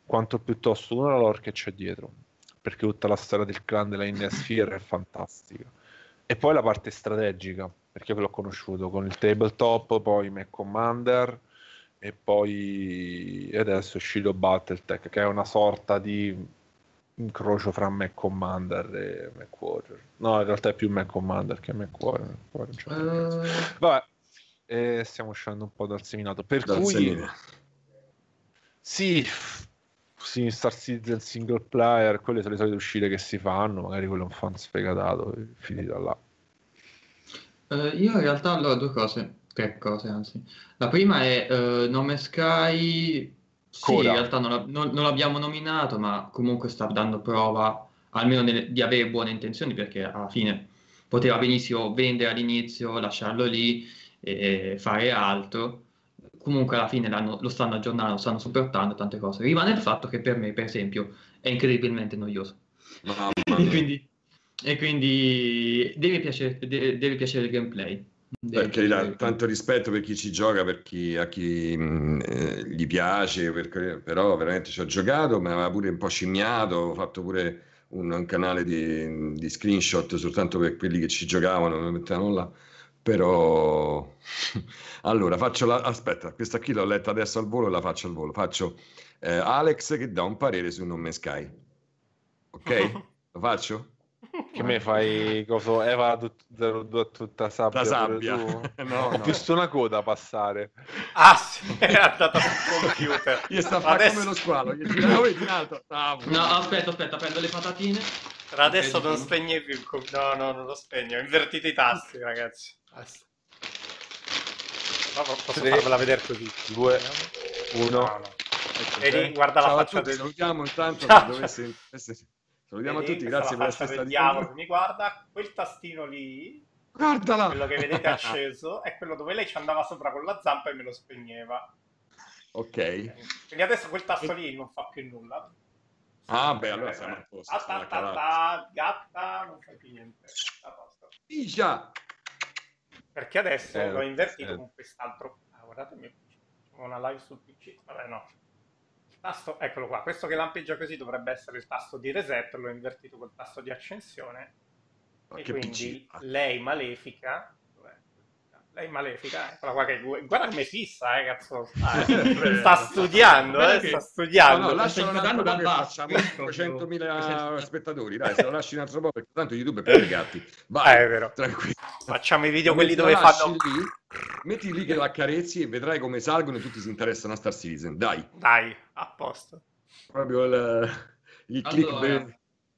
quanto piuttosto una lore che c'è dietro. Perché tutta la storia del clan della Innisphere è fantastica. E poi la parte strategica, perché l'ho conosciuto con il tabletop, poi Mac Commander e poi adesso è uscito Battletech, che è una sorta di incrocio fra Mac Commander e Mac Warrior. No, in realtà è più Mac Commander che Mac Warrior. Uh... Vabbè, eh, stiamo uscendo un po' dal seminato. Per dal cui, semina. sì, sì, Star Citizen single player, quelle sono le solite uscite che si fanno. Magari quello è un fan sfegatato, finita là. Uh, io in realtà allora due cose, tre cose anzi. La prima è uh, Nome Sky sì, in realtà non, non, non, l'abbiamo nominato, ma comunque sta dando prova almeno nelle, di avere buone intenzioni perché alla fine poteva benissimo vendere all'inizio, lasciarlo lì e fare altro. Comunque alla fine lo stanno aggiornando, lo stanno supportando tante cose. Rimane il fatto che per me, per esempio, è incredibilmente noioso. e, quindi, e quindi deve piacere, deve, deve piacere il gameplay. Per carità, tanto rispetto per chi ci gioca, per chi, a chi mh, eh, gli piace, per, però veramente ci ho giocato, mi aveva pure un po' scimmiato, ho fatto pure un, un canale di, di, screenshot soltanto per quelli che ci giocavano, mi mettevano là. Però allora faccio la aspetta, questa qui l'ho letta adesso al volo e la faccio al volo. Faccio eh, Alex che dà un parere su Non Me Sky. Ok? Lo faccio? Che me fai coso Eva tut, 02 tutta sabbia? La sabbia. no, Ho no. visto una coda passare. Ah sì, è andata sul computer. Io sta Adesso... come lo squalo. Gli. Ah, no, aspetta, aspetta, prendo le patatine. Per adesso non spegnevi il computer. No, no, non lo spegno. Invertite i tasti, ragazzi. Basta. No, posso Tre, farvela vedere così. Due, uno. No, no. Vedi, guarda Ciao la faccia del... Salutiamo intanto. Ciao. Dovesse... Salutiamo a tutti, grazie per essere stati con Mi guarda quel tastino lì. Guardala! Quello che vedete acceso è quello dove lei ci andava sopra con la zampa e me lo spegneva. Ok. Quindi adesso quel tasto lì non fa più nulla. Ah, beh, allora siamo a posto. Aspetta, gatta, non fa più niente. A posto. Igia! Perché adesso eh, l'ho invertito eh. con quest'altro. Ah, guardatemi, una live sul PC. Vabbè, no tasto, eccolo qua, questo che lampeggia così dovrebbe essere il tasto di reset, l'ho invertito col tasto di accensione. Ma e quindi PC. lei malefica, lei malefica, eccola qua che guarda come fissa, eh, cazzo. Ah, sta studiando, eh, sta studiando. No, no, lascia un altro po' che facciamo 500.000 spettatori, dai, se lo lasci un altro po' perché tanto YouTube è per i gatti. Vai, eh, è vero. tranquillo. Facciamo i video quelli dove fanno... Lì, metti lì che l'accarezzi e vedrai come salgono e tutti si interessano a Star Citizen, dai. Dai, a posto. Proprio il, il allora... clickbait,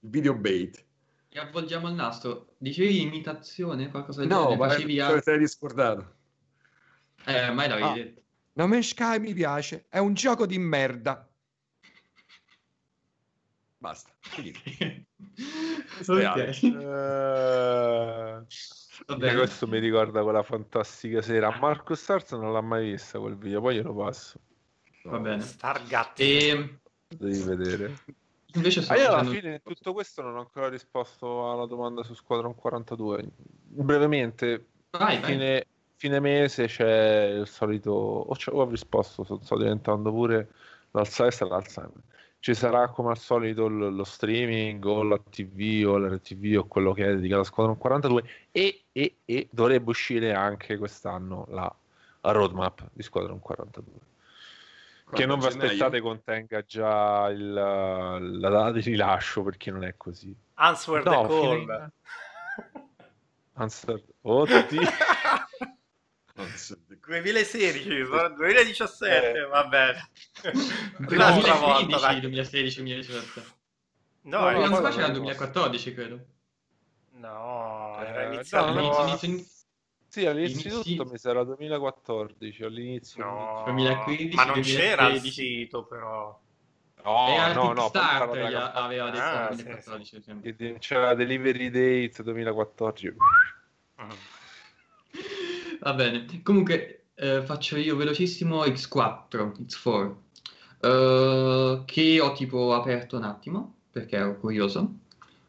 il video bait. E avvolgiamo il nastro. Dicevi imitazione? Qualcosa del no, genere? No, ma Facevi a... sei riscordato. Eh, mai l'avevi ah. detto. No, me Sky mi piace. È un gioco di merda. Basta. okay. uh... Vabbè. Questo mi ricorda quella fantastica sera. Marco Stars non l'ha mai vista quel video, poi glielo passo. Va bene. Stargatti. E... Devi vedere. Invece ah, io alla fine di tutto questo non ho ancora risposto alla domanda su Squadron 42. Brevemente, vai, fine, vai. fine, mese c'è il solito... O, ho risposto, sto, sto diventando pure l'Alzheimer l'Alzheimer. Ci sarà come al solito lo, lo streaming o la TV o l'RTV o quello che è dedicato a Squadron 42 e, e, e dovrebbe uscire anche quest'anno la, roadmap di Squadron 42 che non vi aspettate contenga già il, la data di rilascio perché non è così. Answer no, the call. Answer... Oddio. 2016, 2017, eh. va bene. 2015, 2016, 2017. No, no, no, no c'era 2014, credo. No, era iniziato... No, inizio, inizio, sì, all'inizio Inizi... tutto mi sarà 2014, all'inizio. No, 2015, ma non 2016. c'era il sito però. No, Era no, no, Kickstarter no, aveva detto ah, 2014. Sì, sì. C'era Delivery Date 2014. Va bene. Comunque eh, faccio io velocissimo X4, X4, eh, che ho tipo aperto un attimo perché ero curioso.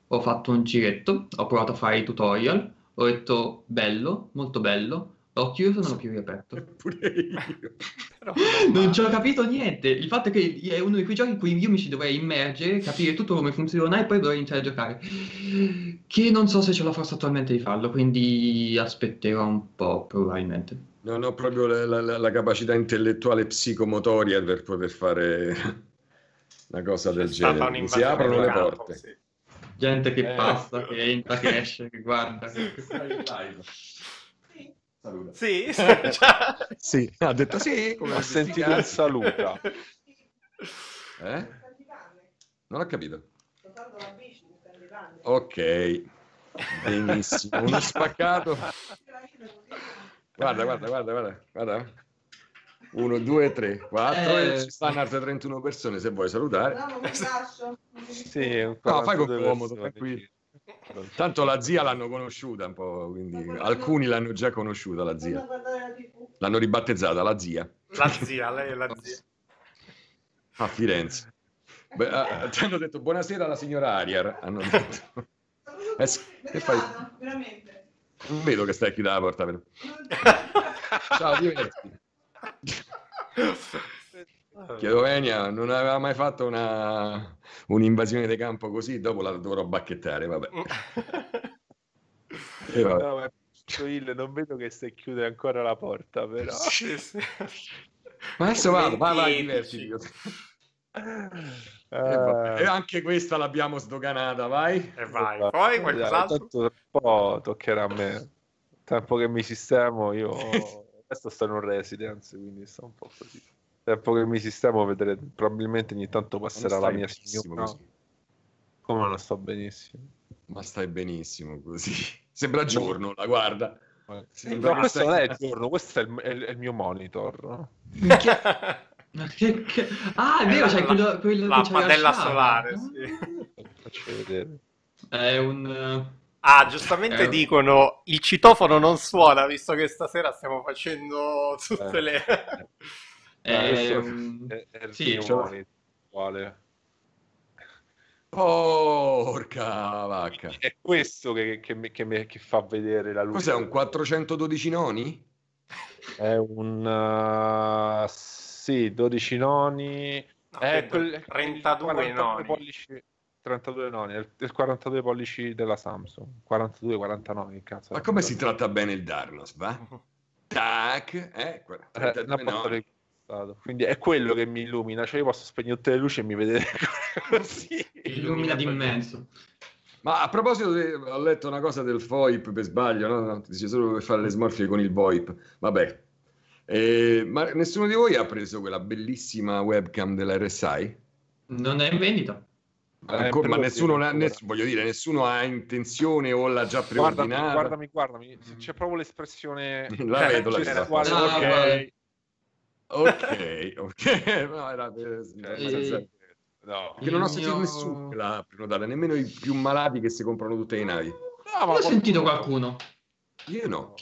Ho fatto un giretto, ho provato a fare i tutorial ho detto bello, molto bello, l'ho chiuso e non l'ho più riaperto. Pure io. Però, non ci ho capito niente. Il fatto è che è uno di quei giochi in cui io mi ci dovrei immergere, capire tutto come funziona e poi dovrei iniziare a giocare. Che non so se ce la faccio attualmente di farlo, quindi aspetterò un po' probabilmente. Non ho proprio la, la, la capacità intellettuale psicomotoria per poter fare una cosa del genere. Si aprono le porte. Sì gente che eh. passa, che entra, che esce, che guarda. Saluta. Sì, sì, ha detto sì. Come ha sentito il saluta. Eh? Non ho capito. Ok, benissimo. Uno spaccato. Guarda, guarda, guarda, guarda, guarda. 1, 2, 3, 4 eh, ci stanno altre 31 persone se vuoi salutare. No, non mi lascio. sì, no, fai con comodo, tranquillo. Tanto la zia l'hanno conosciuta un po', quindi alcuni l'hanno già conosciuta la zia. L'hanno ribattezzata la zia. La zia, lei è la zia. A Firenze. Beh, uh, ti hanno detto buonasera alla signora Ariar, hanno detto. Eh, che fai? Veramente. Non vedo che stai a chiudere la porta, però. Ciao, diverti. Chiedovenia non aveva mai fatto una, un'invasione di campo così, dopo la dovrò bacchettare, vabbè. eh, vabbè. No, ma Will, non vedo che stai chiudere ancora la porta, però. Sì, sì. Ma adesso vado, vai, vai, divertiti. Uh, e anche questa l'abbiamo sdoganata, vai. E vai. Poi qualcos'altro? po' toccherà a me. Tempo che mi sistemo, io adesso sto in un residence, quindi sto un po' così. Tempo che mi sistemo, vedrete, probabilmente ogni tanto passerà la mia signora. Come non sto benissimo? Ma stai benissimo così. Sembra giorno, la guarda. Sembra no, questo stai... non è il giorno, questo è il, è il, è il mio monitor. Che, che... Ah, è vero, c'è quello, quello la che padella solare, sì. Faccio vedere. È un... Ah, giustamente è dicono il citofono non suona, visto che stasera stiamo facendo tutte eh. le... È, un... è, è il sì, cioè... quale? Porca vacca. È questo che, che, che, che, fa vedere la luce. Cos'è, un 412 noni? È un... Uh sì, 12 noni. No, eh, quel, 32 noni. Pollici, 32 noni, il, il 42 pollici della Samsung. 42, 49, cazzo. Ma come si tratta bene il Darnos, va? Tac, eh, 32 eh, noni. Quindi è quello che mi illumina, cioè io posso spegnere tutte le luci e mi vedete così. Illumina d'immenso. Ma a proposito, ho letto una cosa del FOIP per sbaglio, no? no dice solo per fare le smorfie con il VoIP. Vabbè, eh, ma nessuno di voi ha preso quella bellissima webcam dell'RSI? Non è in vendita. Ancora, ma nessuno, ha, ness- voglio dire, nessuno ha intenzione o l'ha già preordinata. Guardami, guardami, guardami. c'è proprio l'espressione. La vedo, la vedo. Ah, ok, ok, ok. No, era per... e... no. Perché non ho sentito mio... nessuno che l'ha prenotata, nemmeno i più malati che si comprano tutte le navi. No, ma ho sentito qualcuno. Io no.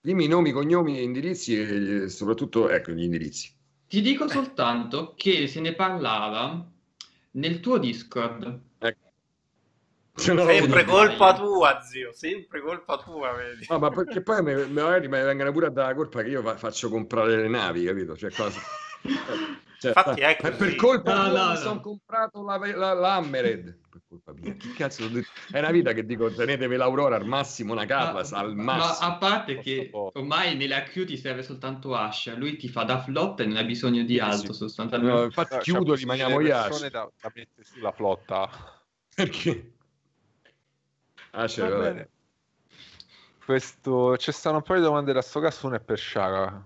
Dimmi i nomi, cognomi e indirizzi e soprattutto, ecco, gli indirizzi. Ti dico soltanto che se ne parlava nel tuo Discord. Ecco. Sempre colpa tua, zio, sempre colpa tua, vedi. No, ma perché poi magari mi vengono pure a dare la colpa che io faccio comprare le navi, capito? Cioè, cosa... Cioè, Infatti, ecco per colpa no, no, no. mi sono comprato la, la, l'Hammered. Per colpa mia, che cazzo ho detto? È una vita che dico tenetevi l'Aurora al massimo, una Carlas al massimo. Ma a parte che ormai nelle Q ti serve soltanto Asha, lui ti fa da flotta e non ha bisogno di altro sì. sostanzialmente. No, infatti no, chiudo, rimaniamo io Asha. Da, da mettere sulla flotta. Perché? Asha, va, va bene. Questo, c'è stanno un paio di domande da sto caso, una è per Shaka,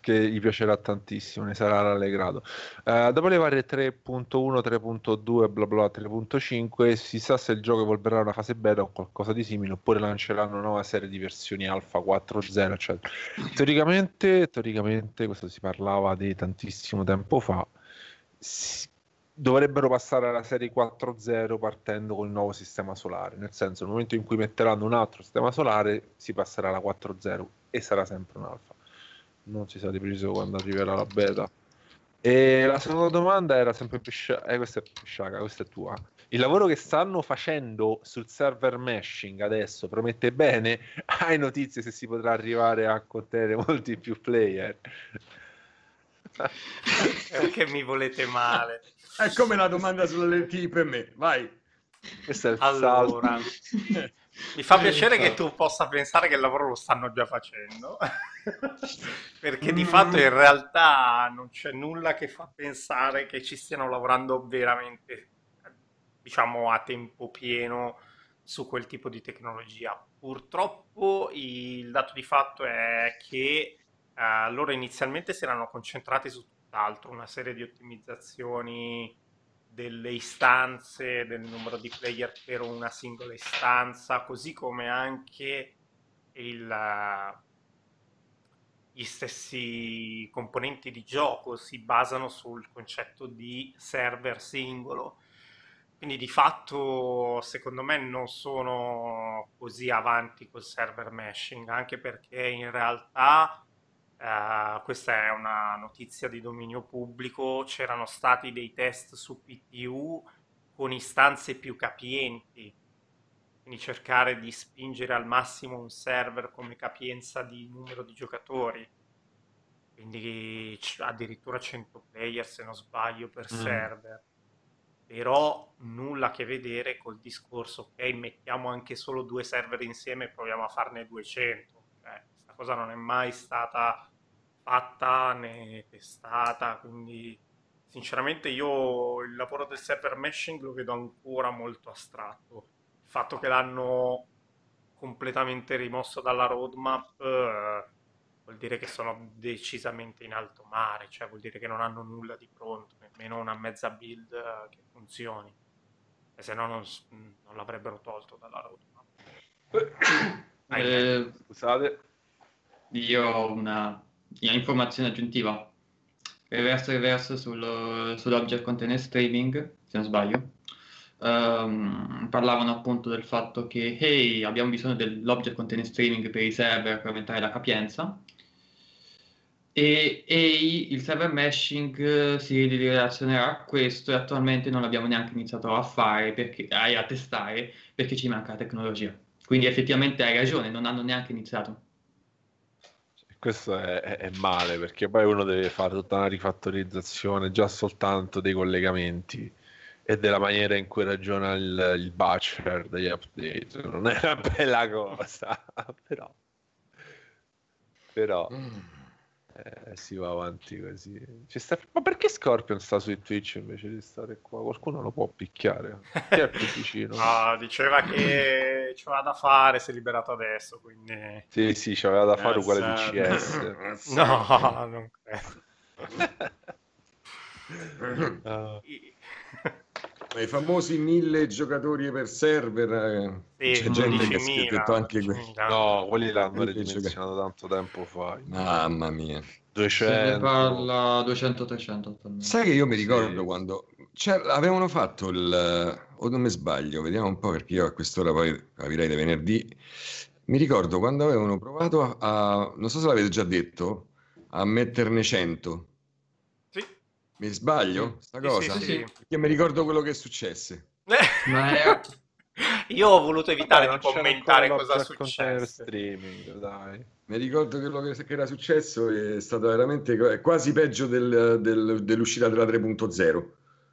che gli piacerà tantissimo, ne sarà rallegrato. Uh, dopo le varie 3.1, 3.2, bla bla 3.5, si sa se il gioco evolverà una fase beta o qualcosa di simile, oppure lanceranno una nuova serie di versioni alfa 4.0, eccetera. Teoricamente, teoricamente, questo si parlava di tantissimo tempo fa, dovrebbero passare alla serie 4.0 partendo con il nuovo sistema solare, nel senso nel momento in cui metteranno un altro sistema solare si passerà alla 4.0 e sarà sempre un alfa. Non si sa di preciso quando arriverà la beta. E la seconda domanda era sempre più eh, questa è più sciaca, questa è tua. Il lavoro che stanno facendo sul server meshing adesso promette bene? Hai notizie se si potrà arrivare a contenere molti più player? Perché mi volete male? È come la domanda sulle lenti per me, vai. Questo è il allora, mi fa piacere che tu possa pensare che il lavoro lo stanno già facendo, perché di fatto in realtà non c'è nulla che fa pensare che ci stiano lavorando veramente, diciamo, a tempo pieno su quel tipo di tecnologia. Purtroppo il dato di fatto è che uh, loro inizialmente si erano concentrati su tutt'altro, una serie di ottimizzazioni delle istanze, del numero di player per una singola istanza, così come anche il, gli stessi componenti di gioco si basano sul concetto di server singolo. Quindi di fatto secondo me non sono così avanti col server meshing, anche perché in realtà Uh, questa è una notizia di dominio pubblico, c'erano stati dei test su PTU con istanze più capienti quindi cercare di spingere al massimo un server come capienza di numero di giocatori, quindi addirittura 100 player se non sbaglio per mm. server, però nulla a che vedere col discorso, ok, mettiamo anche solo due server insieme e proviamo a farne 200, cioè, questa cosa non è mai stata fatta né testata, quindi sinceramente io il lavoro del server meshing lo vedo ancora molto astratto. Fatto che l'hanno completamente rimosso dalla roadmap eh, vuol dire che sono decisamente in alto mare, cioè vuol dire che non hanno nulla di pronto, nemmeno una mezza build eh, che funzioni, e se no non, non l'avrebbero tolto dalla roadmap. Eh, scusate, io ho una, una informazione aggiuntiva. Reverse reverse sul, sull'object container streaming, se non sbaglio. Um, parlavano appunto del fatto che hey, abbiamo bisogno dell'object container streaming per i server per aumentare la capienza. E, e il server meshing si relazionerà a questo e attualmente non l'abbiamo neanche iniziato a fare perché, a testare perché ci manca la tecnologia. Quindi effettivamente hai ragione non hanno neanche iniziato questo è, è, male perché poi uno deve fare tutta una rifattorizzazione già soltanto dei collegamenti e della maniera in cui ragiona il, il butcher degli update. Non è una bella cosa, però, però mm. Eh, si va avanti così. Sta... Ma perché Scorpion sta su Twitch invece di stare qua? Qualcuno lo può picchiare? Chi è più vicino? no, diceva che c'aveva da fare, si è liberato adesso, quindi... Sì, sì, c'aveva da fare uguale di CS. no, non credo. uh. I famosi mille giocatori per server, eh, sì, c'è gente che ha scritto anche quelli. No, quelli l'hanno ridimensionato tanto tempo fa. Mamma mia. 200. Se ne parla 200-300 Sai che io mi ricordo sì. quando cioè, avevano fatto il o non mi sbaglio, vediamo un po' perché io a quest'ora poi capirei di venerdì. Mi ricordo quando avevano provato a, a non so se l'avete già detto, a metterne 100 mi sbaglio? Sta cosa? Sì, sì, Io mi ricordo quello che successe. Ma Io ho voluto evitare di commentare cosa successe. Streaming, dai. Mi ricordo quello che, che, era successo è stato veramente quasi peggio del, del, dell'uscita della 3.0.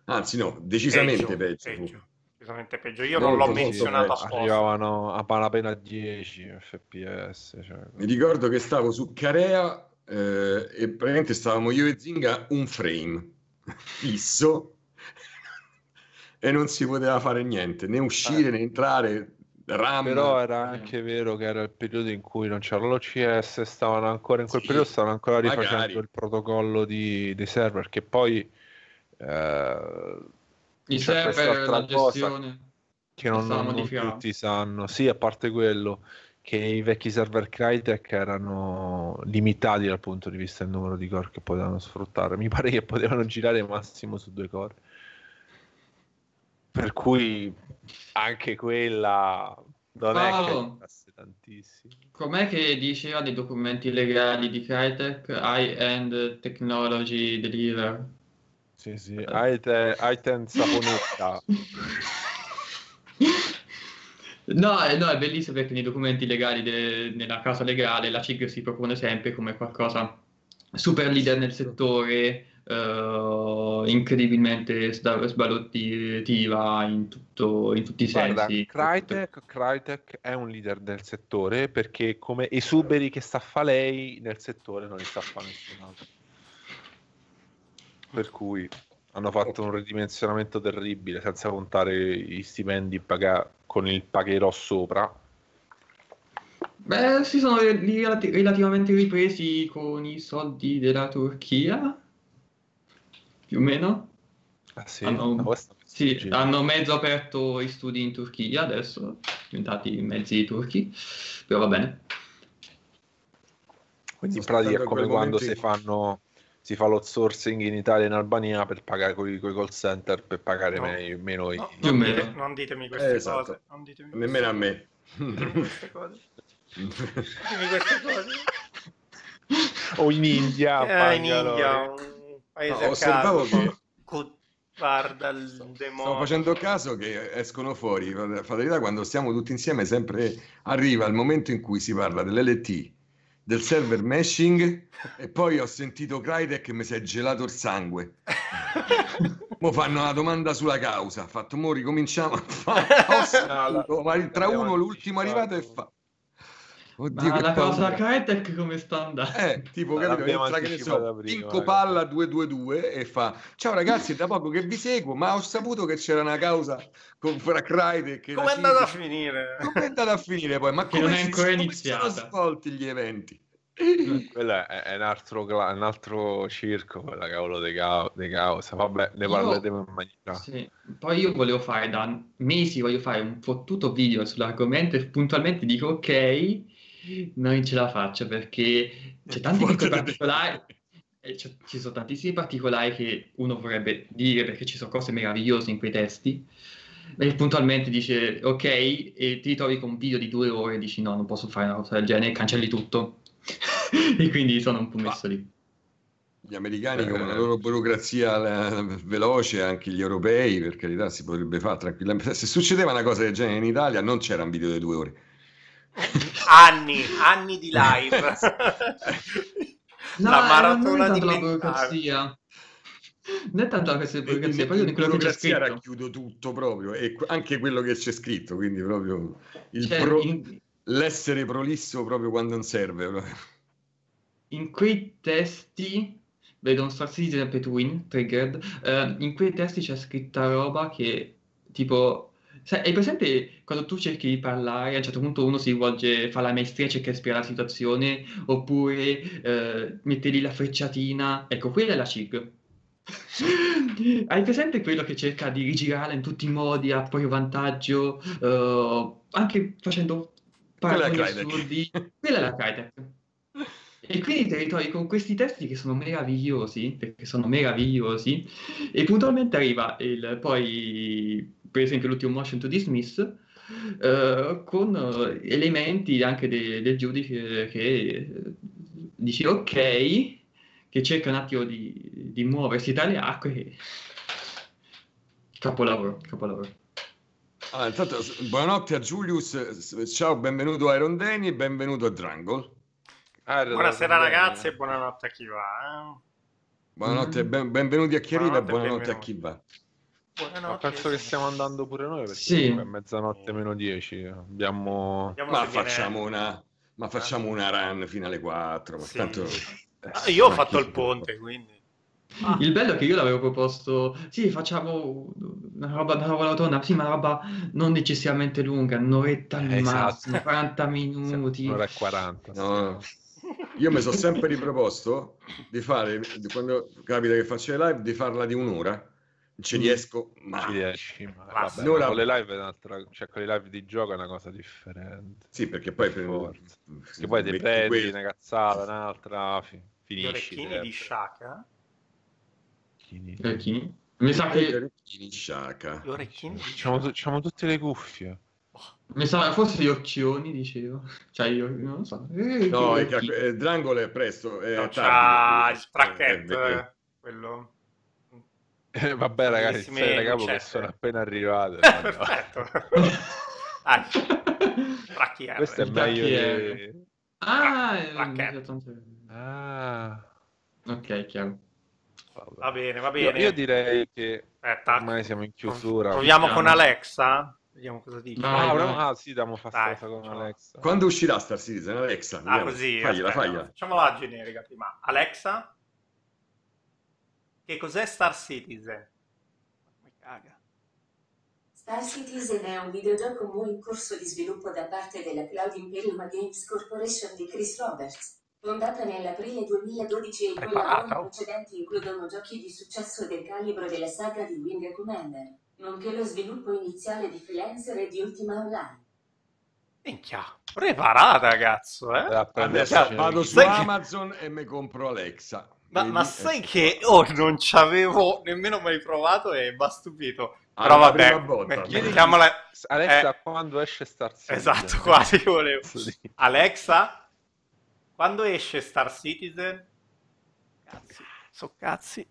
Anzi, no, decisamente peggio. peggio. peggio. Decisamente peggio. Io non l'ho menzionato apposta. Arrivavano a malapena 10 fps. Cioè... Mi ricordo che stavo su Carea eh, e praticamente stavamo io e Zinga un frame fisso e non si poteva fare niente, né uscire eh. né entrare. RAM. Però era anche vero che era il periodo in cui non c'era l'OCS, stavano ancora in quel sì, periodo stavano ancora rifacendo magari. il protocollo di, dei server che poi eh, i server la gestione che non, non, non tutti sanno. Sì, a parte quello che i vecchi server Crytek erano limitati dal punto di vista del numero di core che potevano sfruttare. Mi pare che potevano girare massimo su due core. Per cui anche quella non Paolo, è che tantissimo. Com'è che diceva nei documenti legali di Crytek high-end technology deliver? Sì, sì, high-end saponetta. No, eh, no, è bellissimo perché nei documenti legali de- nella casa legale la CIG si propone sempre come qualcosa super leader nel settore, uh, incredibilmente sbalottiva in, tutto, in tutti i Guarda, sensi. Crytek, Crytek è un leader del settore perché come esuberi che sta a fare lei nel settore non li sta a fare nessun altro. Per cui hanno fatto un ridimensionamento terribile senza contare i stipendi pagati con il pagherò sopra. Beh, si sono relati- relativamente ripresi con i soldi della Turchia, più o meno. Ah, sì? Hanno, no, sì, hanno mezzo aperto i studi in Turchia adesso, diventati mezzi turchi, però va bene. Quindi in pratica è come quando si fanno si fa l'outsourcing in Italia e in Albania per pagare con i call center per pagare no. meno, meno no, i... non, dite, non, ditemi queste eh, esatto. cose non ditemi queste nemmeno cose. a me ditemi queste cose ditemi queste cose o in India eh, in India un paese no, osservavo che Guarda il Sto demonio. facendo caso che escono fuori, fatalità, quando stiamo tutti insieme, sempre arriva il momento in cui si parla dell'LT, del server meshing e poi ho sentito Crytek che mi si è gelato il sangue. Mo fanno una domanda sulla causa, ha fatto mo ricominciamo a fare No, la- ma tra uno l'ultimo arrivato e anticipato. Oddio Ma che la cosa. Crytek come sta andando? Eh, tipo, capito? Entra, che ne so, prima, Pinco. Palla 222 e fa Ciao ragazzi, è da poco che vi seguo, ma ho saputo che c'era una causa con fra Crytek Come è andata a finire? Come è andata a finire poi? Ma Che come, non è si- ancora come iniziata. sono svolti gli eventi? Quello è, è un, altro, un altro circo, quella cavolo di ca- causa. Vabbè, ne parleremo in maniera. Sì. Poi io volevo fare da mesi, voglio fare un fottuto video sull'argomento e puntualmente dico ok, non ce la faccio perché c'è tanti piccoli particolari, e ci sono tantissimi particolari che uno vorrebbe dire perché ci sono cose meravigliose in quei testi. E puntualmente dice ok, e ti ritrovi con un video di due ore e dici no, non posso fare una cosa del genere, cancelli tutto. e quindi sono un po' messo lì. Gli americani Eh. con la loro burocrazia eh, veloce, anche gli europei, per carità, si potrebbe fare tranquillamente. Se succedeva una cosa del genere in Italia, non c'era un video di due ore. Anni, anni di live. No, La eh, maratona non è di tanto la mentale. burocrazia. Non è tanto la questione di burocrazia, poi di quello che c'è burocrazia scritto. racchiudo tutto proprio, e anche quello che c'è scritto, quindi proprio il Cioè, pro- in, l'essere prolisso proprio quando non serve. proprio. in quei testi, vedo un Citizen per Twin, Triggered, eh, in quei testi c'è scritta roba che, tipo, sai, hai presente quando tu cerchi di parlare, a un certo punto uno si rivolge, fa la maestria, cerca di spiegare la situazione, oppure eh, mette lì la frecciatina, ecco, quella è la CIG. Hai presente quello che cerca di rigirarla in tutti i modi a proprio vantaggio, eh, anche facendo paragoni assurdi? Quella è la Crytek. E quindi ti ritrovi con questi testi che sono meravigliosi, perché sono meravigliosi, e puntualmente arriva il, poi, per esempio, l'ultimo Motion to Dismiss, eh, con eh, elementi anche de- del giudice che eh, dici ok, che cerca un attimo di, di muoversi dalle acque. e- Capolavoro, capolavoro. Ah, intanto, buonanotte a Julius, ciao, benvenuto a Iron Danny e benvenuto a Drangle. Ah, era Buonasera ragazzi e buonanotte a chi va. Buonanotte e Mm. ben- benvenuti a chi arriva e Buonanotte e buonanotte a chi va. Eh? Ma Buonanotte. penso che stiamo andando pure noi perché Sì. è mezzanotte meno 10. Abbiamo. Ma facciamo una, ma facciamo una run fino alle 4, ma Sì. tanto... Ah, io ho fatto il ponte, quindi. Il bello è che io l'avevo proposto, sì, facciamo una roba, una roba rotonda, sì, ma una roba non eccessivamente lunga, un'oretta al Eh, esatto. massimo, 40 minuti. Un'ora e 40. No, io mi sono sempre riproposto di fare, quando capita che faccio le live, di farla di un'ora. Non ci Mm. riesco Ci mai. riesci, ma vabbè, ma con le live è un'altra, cioè con le live di gioco è una cosa differente. Sì, perché poi... Forza. Che poi ti prendi quello. una cazzata, un'altra, fi- Gli finisci. orecchini sempre. di Shaka. Orecchini. Orecchini. Mi sa Eh, gli che, orecchini sciacca. Gli orecchini di Facciamo, Shaka. facciamo tutte le cuffie. mi sa, forse gli occhioni, dicevo. Cioè, io non lo so. Eh, No, gli è che occhi- eh, Drangle è presto, è No, tardi. c'ha il Eh, spracchetto, eh, eh, quello. Eh, vabbè, ragazzi, le capo che sono appena arrivate. Perfetto. Dai, Tracchiere. Questo è meglio di... Ah. Ah, ok, chiaro. vabbè. Va bene, va Io, bene. io direi che Aspetta. ormai siamo in chiusura. Proviamo con. Alexa. Vediamo cosa dice. Vai, Ah, vai. ah, sì, diamo cosa con. Alexa. Quando uscirà Star Citizen, Alexa? Ah, Vediamo. così. Fagliela, fagliela. Facciamola generica prima. Alexa, che cos'è Star Citizen? Star Citizen è un videogioco mo in corso di sviluppo da parte della Cloud Imperium Games Corporation di Chris Roberts. Fondata nell'aprile 2012 e i Preparata. lavori precedenti includono giochi di successo del calibro della saga di Wing Commander, nonché lo sviluppo iniziale di Freelancer e di Ultima Online. Minchia, preparata, cazzo, eh? Adesso vado su Amazon e mi compro Alexa. Ma, ma sai Eh, che oh, non ci avevo nemmeno mai provato e mi ha stupito. ah, Però la vabbè, volta. met- mettiamola... Alexa, Eh. quando esce Star Citizen? Esatto, quasi volevo. Sì. Alexa, quando esce Star Citizen? Cazzi, so cazzi.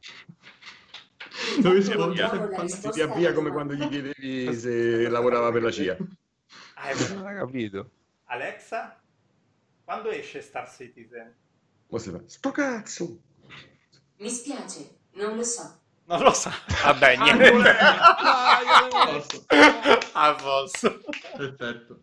La Si risposta riavvia alla come quando gli chiedevi se lavorava per la CIA. Hai Non hai capito? Alexa, quando esce Star Citizen? Mo si fa, sto cazzo! Mi spiace, non lo so. Non lo sa. Vabbè, niente. Posso. A posto. Perfetto.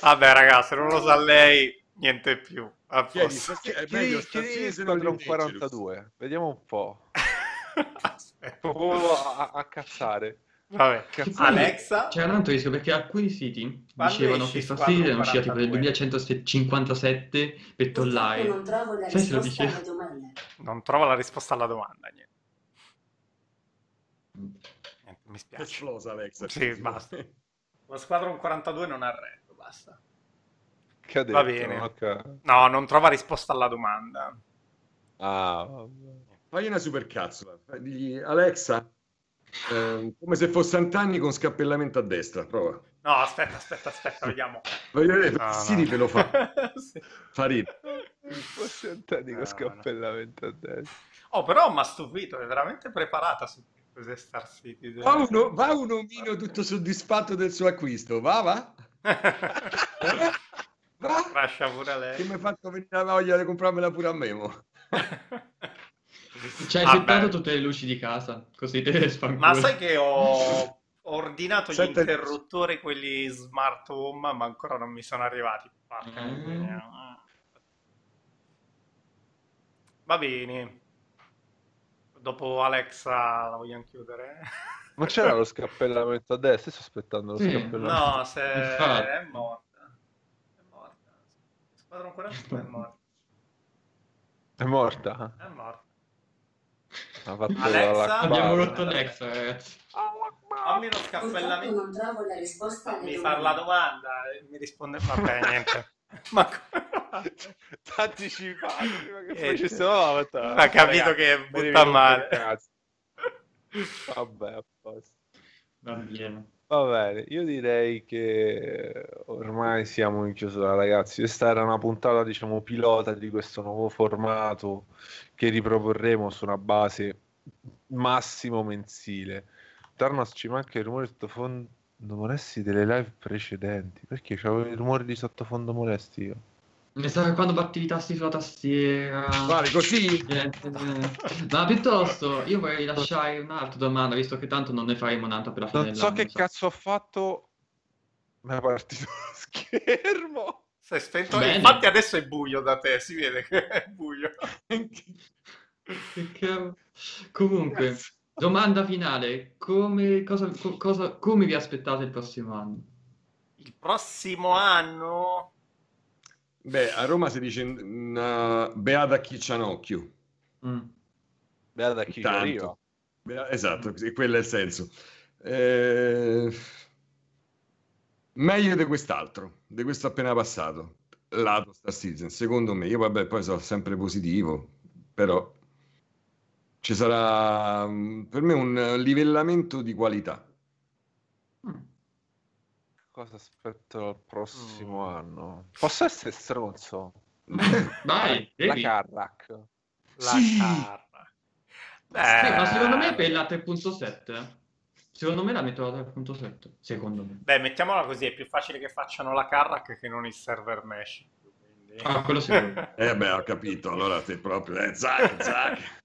Vabbè, ragazzi, non lo sa lei, niente più. A Chiedi, posto. perché è Chi meglio chi Star Citizen o Squadron Green Dangerous? 42? Vediamo un po'. Aspetta. Proprio a, a cazzare. Vabbè. Alexa, C'era un altro rischio perché alcuni siti Quando dicevano che Squadron Citizen è uscita tipo nel 42? 2157 per Purtroppo online. non trovo la Sai lo risposta dice? alla domanda. non trova la risposta alla domanda. Niente, Niente, mi spiace. esplosa Alexa. Sì, basta. Lo Squadron 42 non ha retto, basta. Che ha detto? Va bene. Ok. No, non trova risposta alla domanda. Ah, vabbè. Fagli una super cazzola. Digli, Alexa, ehm, come se fosse Antani con scappellamento a destra. Prova. No, aspetta, aspetta, aspetta, vediamo. Voglio vedere, No, Siri no. te lo fa. Sì. Fa ridere. Forse un tecnico No, scappellamento a destra. Oh, però mi ha stupito, è veramente preparata su che cos'è Star Citizen. Va uno, va un omino tutto soddisfatto del suo acquisto. Va, va. Va. Lascia pure Che lei. mi ha fatto venire la voglia di comprarmela pure a me. Cioè, hai Vabbè. settato tutte le luci di casa, così te le sfanculo. Ma sai che ho ordinato gli Sette- interruttori, quelli smart home, ma ancora non mi sono arrivati. Porca Mm. Va bene. Dopo Alexa la vogliamo chiudere? Ma c'era lo scappellamento a destra? Sto aspettando lo Sì. scappellamento. No, se è morta. È morta. Squadron 42 è morta. È morta? È morta. Ha fatto Alexa? la Abbiamo rotto Alexa, ragazzi. Fammi Purtroppo scappellamento. non trovo la risposta Mi domanda. fa la domanda e mi risponde. Vabbè, niente. Ma come anticipato prima che Eh. Ha capito che butta male. Vabbè, a posto. Va bene. Va bene, io direi che ormai siamo in chiusura, ragazzi. Questa era una puntata, diciamo, pilota di questo nuovo formato che riproporremo su una base massimo mensile. Tarnas ci manca il rumore di sottofondo molesti delle live precedenti. Perché c'avevo i rumori di sottofondo molesti io? Ne sa che quando batti i tasti sulla tastiera. Vale, così? Niente, eh. Ma piuttosto, io vorrei lasciare un'altra domanda, visto che tanto non ne faremo un'altra per la fine Non so che mi sa. cazzo ho fatto. Mi è partito lo schermo. Sei spento. Bene. Infatti adesso è buio da te, si vede che è buio. Che cavolo. Comunque, domanda finale: come, cosa, co- cosa- come vi aspettate il prossimo anno? Il prossimo anno Beh, a Roma si dice una beata chi c'ha un occhio. Mm. Beata chi arriva. Beh, Esatto, sì, quello è il senso. Eh, Meglio di quest'altro, di questo appena passato, lato Star Citizen, secondo me. Io vabbè, poi sono sempre positivo, però ci sarà mm, per me un livellamento di qualità. Mm. Cosa aspetto dal prossimo Mm. anno? Posso essere stronzo? Vai, La devi. Carrack. la Sì. carra. Sì, ma secondo me Beh, per la 3.7 Secondo me la metto alla 3.7 Secondo me Beh, mettiamola così, è più facile che facciano la Carrack che non il server mesh. quindi- Ah, quello sicuro. Eh beh, ho capito, allora te proprio, eh, zac, zac.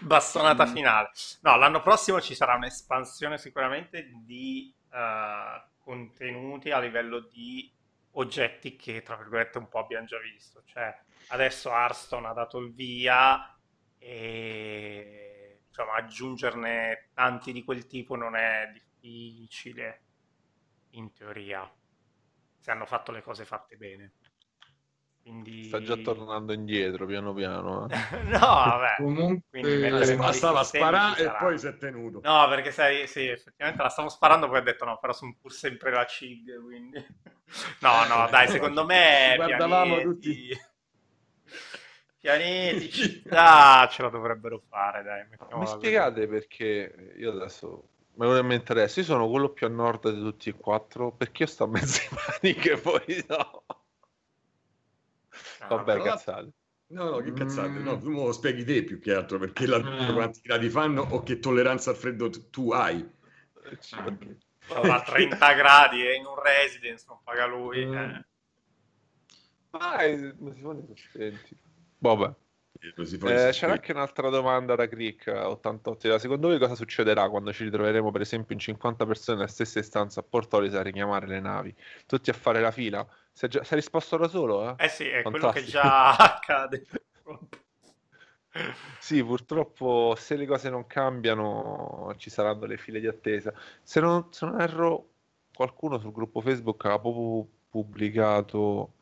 Bastonata finale. No, l'anno prossimo ci sarà un'espansione sicuramente di eh, contenuti a livello di oggetti che, tra virgolette, un po' abbiamo già visto. Cioè, adesso Hearthstone ha dato il via e diciamo, aggiungerne tanti di quel tipo non è difficile, in teoria, se hanno fatto le cose fatte bene. Quindi... Sta già tornando indietro piano piano. eh. no, vabbè. Comunque Eh, sistemi sparare ci e poi si è tenuto. No, perché sai, sì, effettivamente la stavo sparando, poi ho detto no, però sono pur sempre la CIG, quindi... No, no, dai, secondo me Guardavamo pianeti... Pianeti, città, ce la dovrebbero fare, dai. Mi spiegate perché io adesso me mi interessa, io sono quello più a nord di tutti e quattro, perché io sto a mezze maniche poi no. Vabbè, però- cazzate. No, no, che cazzate, no, tu me lo spieghi te più che altro, perché la, mm. quanti gradi fanno o che tolleranza al freddo t- tu hai. A 30 gradi e in un residence non paga lui. Mm. Eh. Ah, ma si fanno i Vabbè. Eh, c'era anche un'altra domanda da Crick 88. Secondo voi cosa succederà quando ci ritroveremo, per esempio, in 50 persone nella stessa istanza a Portolis a richiamare le navi? Tutti a fare la fila? Si è, già, si è risposto da solo? Eh, eh sì, è Fantastico. quello che già accade. sì, purtroppo se le cose non cambiano ci saranno le file di attesa. Se non, se non erro, qualcuno sul gruppo Facebook ha proprio pubblicato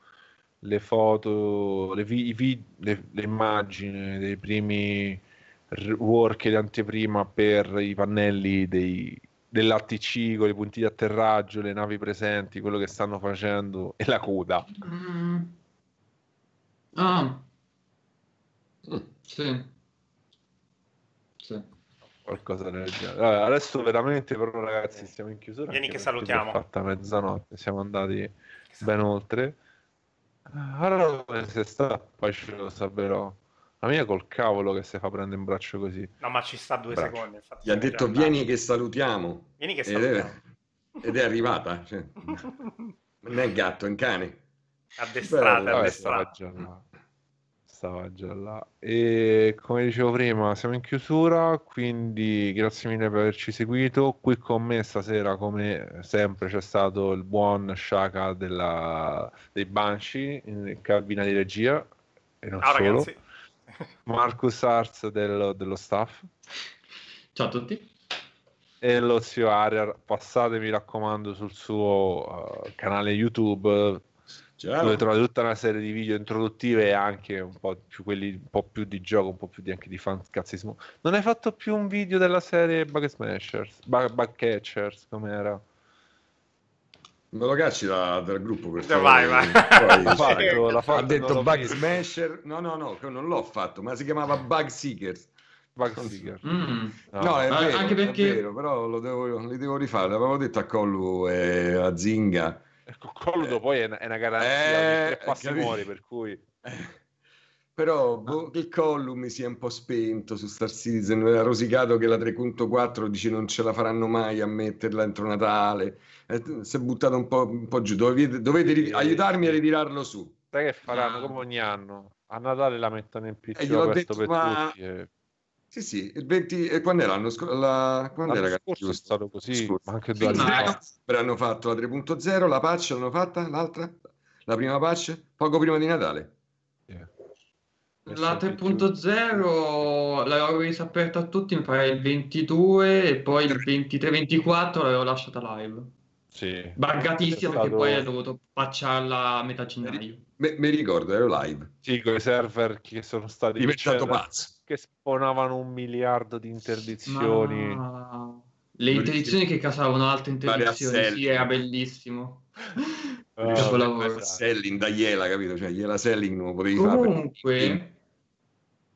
le foto, le, vi, vi, le, le immagini dei primi work di anteprima per i pannelli dei, dell'ATC con i punti di atterraggio, le navi presenti, quello che stanno facendo e la coda. Mm. Ah, mm. sì. sì. Qualcosa del genere. Allora, adesso veramente però ragazzi siamo in chiusura. Vieni che salutiamo. fatta mezzanotte, siamo andati ben oltre. Allora dove sei stato? Poi ce lo saprò. La mia col cavolo che si fa prendere in braccio così. No, ma ci sta due braccio. secondi. Infatti, Gli ha detto vieni che salutiamo. Vieni che salutiamo. Ed è, ed è arrivata. Cioè. non è gatto, è un cane. Addestrata, addestrata. Stava già là. Stava già là. E come dicevo prima, siamo in chiusura, quindi grazie mille per averci seguito. Qui con me stasera, come sempre, c'è stato il buon Shaka della... dei Banshee in cabina di regia. E non Ciao, solo. Ragazzi. Marcus Arts dello, dello staff. Ciao a tutti. E lo zio Ariar, passate mi raccomando sul suo uh, canale YouTube Ciao. dove trovate tutta una serie di video introduttive e anche un po' più quelli un po' più di gioco, un po' più di, anche di fancazzismo. Non hai fatto più un video della serie Bug Smashers, Bug, Bug Catchers, com'era? Me lo cacci da, dal gruppo per vai, vai. Poi, l'ha fatto, l'ha fatto, ha detto Bug visto. Smasher. No, no, no, non l'ho fatto, ma si chiamava Bug Seekers. Bug Seekers. Mm. No, no, è, vero, anche perché... è vero, però lo devo, li devo rifare. L'avevo detto a Collu e a Zinga. Ecco, Collu eh, poi è, è, una garanzia eh, tre passi muori, per cui... Eh. Però boh, il Collu mi si è un po' spento su Star Citizen, ha rosicato che la 3.4 dice non ce la faranno mai a metterla entro Natale eh, si è buttato un po', un po giù. Dovete, dovete ri- aiutarmi a ritirarlo su. Sai che faranno ah. come ogni anno? A Natale la mettono in PC aperto detto, per ma... tutti. E... Sì, sì, il 20... E quando era l'anno, scorso? La... Quando l'anno era, scorso è stato così, ma anche due anni fa. Hanno fatto la 3.0, la patch l'hanno fatta, l'altra? La prima patch? Poco prima di Natale. La 3.0 l'avevo resa aperta a tutti, mi pare il 22 e poi il 23-24 l'avevo lasciata live. Sì. Buggatissimo stato... perché poi ha dovuto patcharla a metà gennaio. Mi, mi ricordo, ero live. Sì, con i server che sono stati diventato pazzo. Che spawnavano un miliardo di interdizioni. Ma... Le interdizioni che casavano altre interdizioni, sì, era bellissimo. Capolavoro. Selling da Iela, capito? Cioè, Iela Selling non potevi Comunque, fare. Comunque,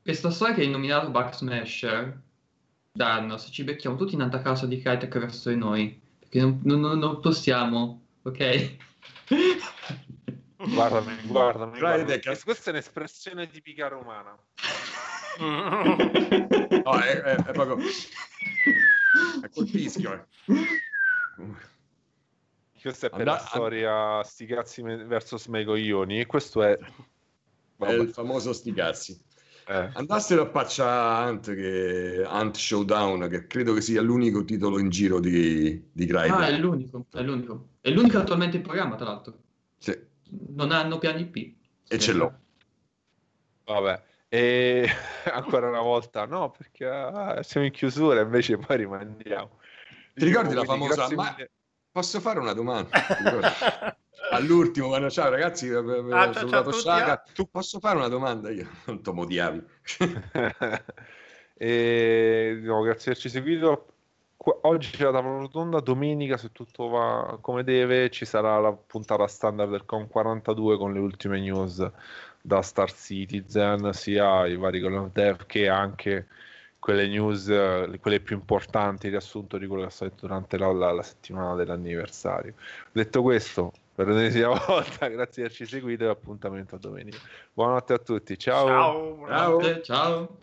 questa storia che hai nominato Bug Smasher, danno, se ci becchiamo tutti in alta casa di Crytek verso di noi, che non, non, non possiamo, ok? Guardami, guardami, guardami. Questa è un'espressione tipica romana. no, è, è, è proprio... È col fischio, eh. Questa è per la storia sti cazzi verso Smegoioni e questo è... Vabbè. È il famoso sti cazzi. Eh. Andassero a paccia Hunt, che, Hunt Showdown, che credo che sia l'unico titolo in giro di, di Crytek. Ah, è l'unico, è l'unico. È l'unico attualmente in programma, tra l'altro. Sì. Non hanno piani P. E ce l'ho. Vabbè. E ancora una volta no, perché ah, siamo in chiusura, invece poi rimandiamo. Ti ricordi la famosa... Ma... Posso fare una domanda? all'ultimo quando ciao ragazzi ah, ciao, ciao Shaka. tu posso fare una domanda? Io non ti odiavi e no, grazie per averci seguito. Oggi c'è la tavola rotonda domenica se tutto va come deve ci sarà la puntata standard del COM 42 con le ultime news da Star Citizen sia i vari Call of Dev che anche quelle news, quelle più importanti, riassunto di quello che è stato durante la, la, la settimana dell'anniversario. Detto questo, per l'ennesima volta, grazie di averci seguito e appuntamento a domenica. Buonanotte a tutti, ciao. Ciao. Ciao. ciao.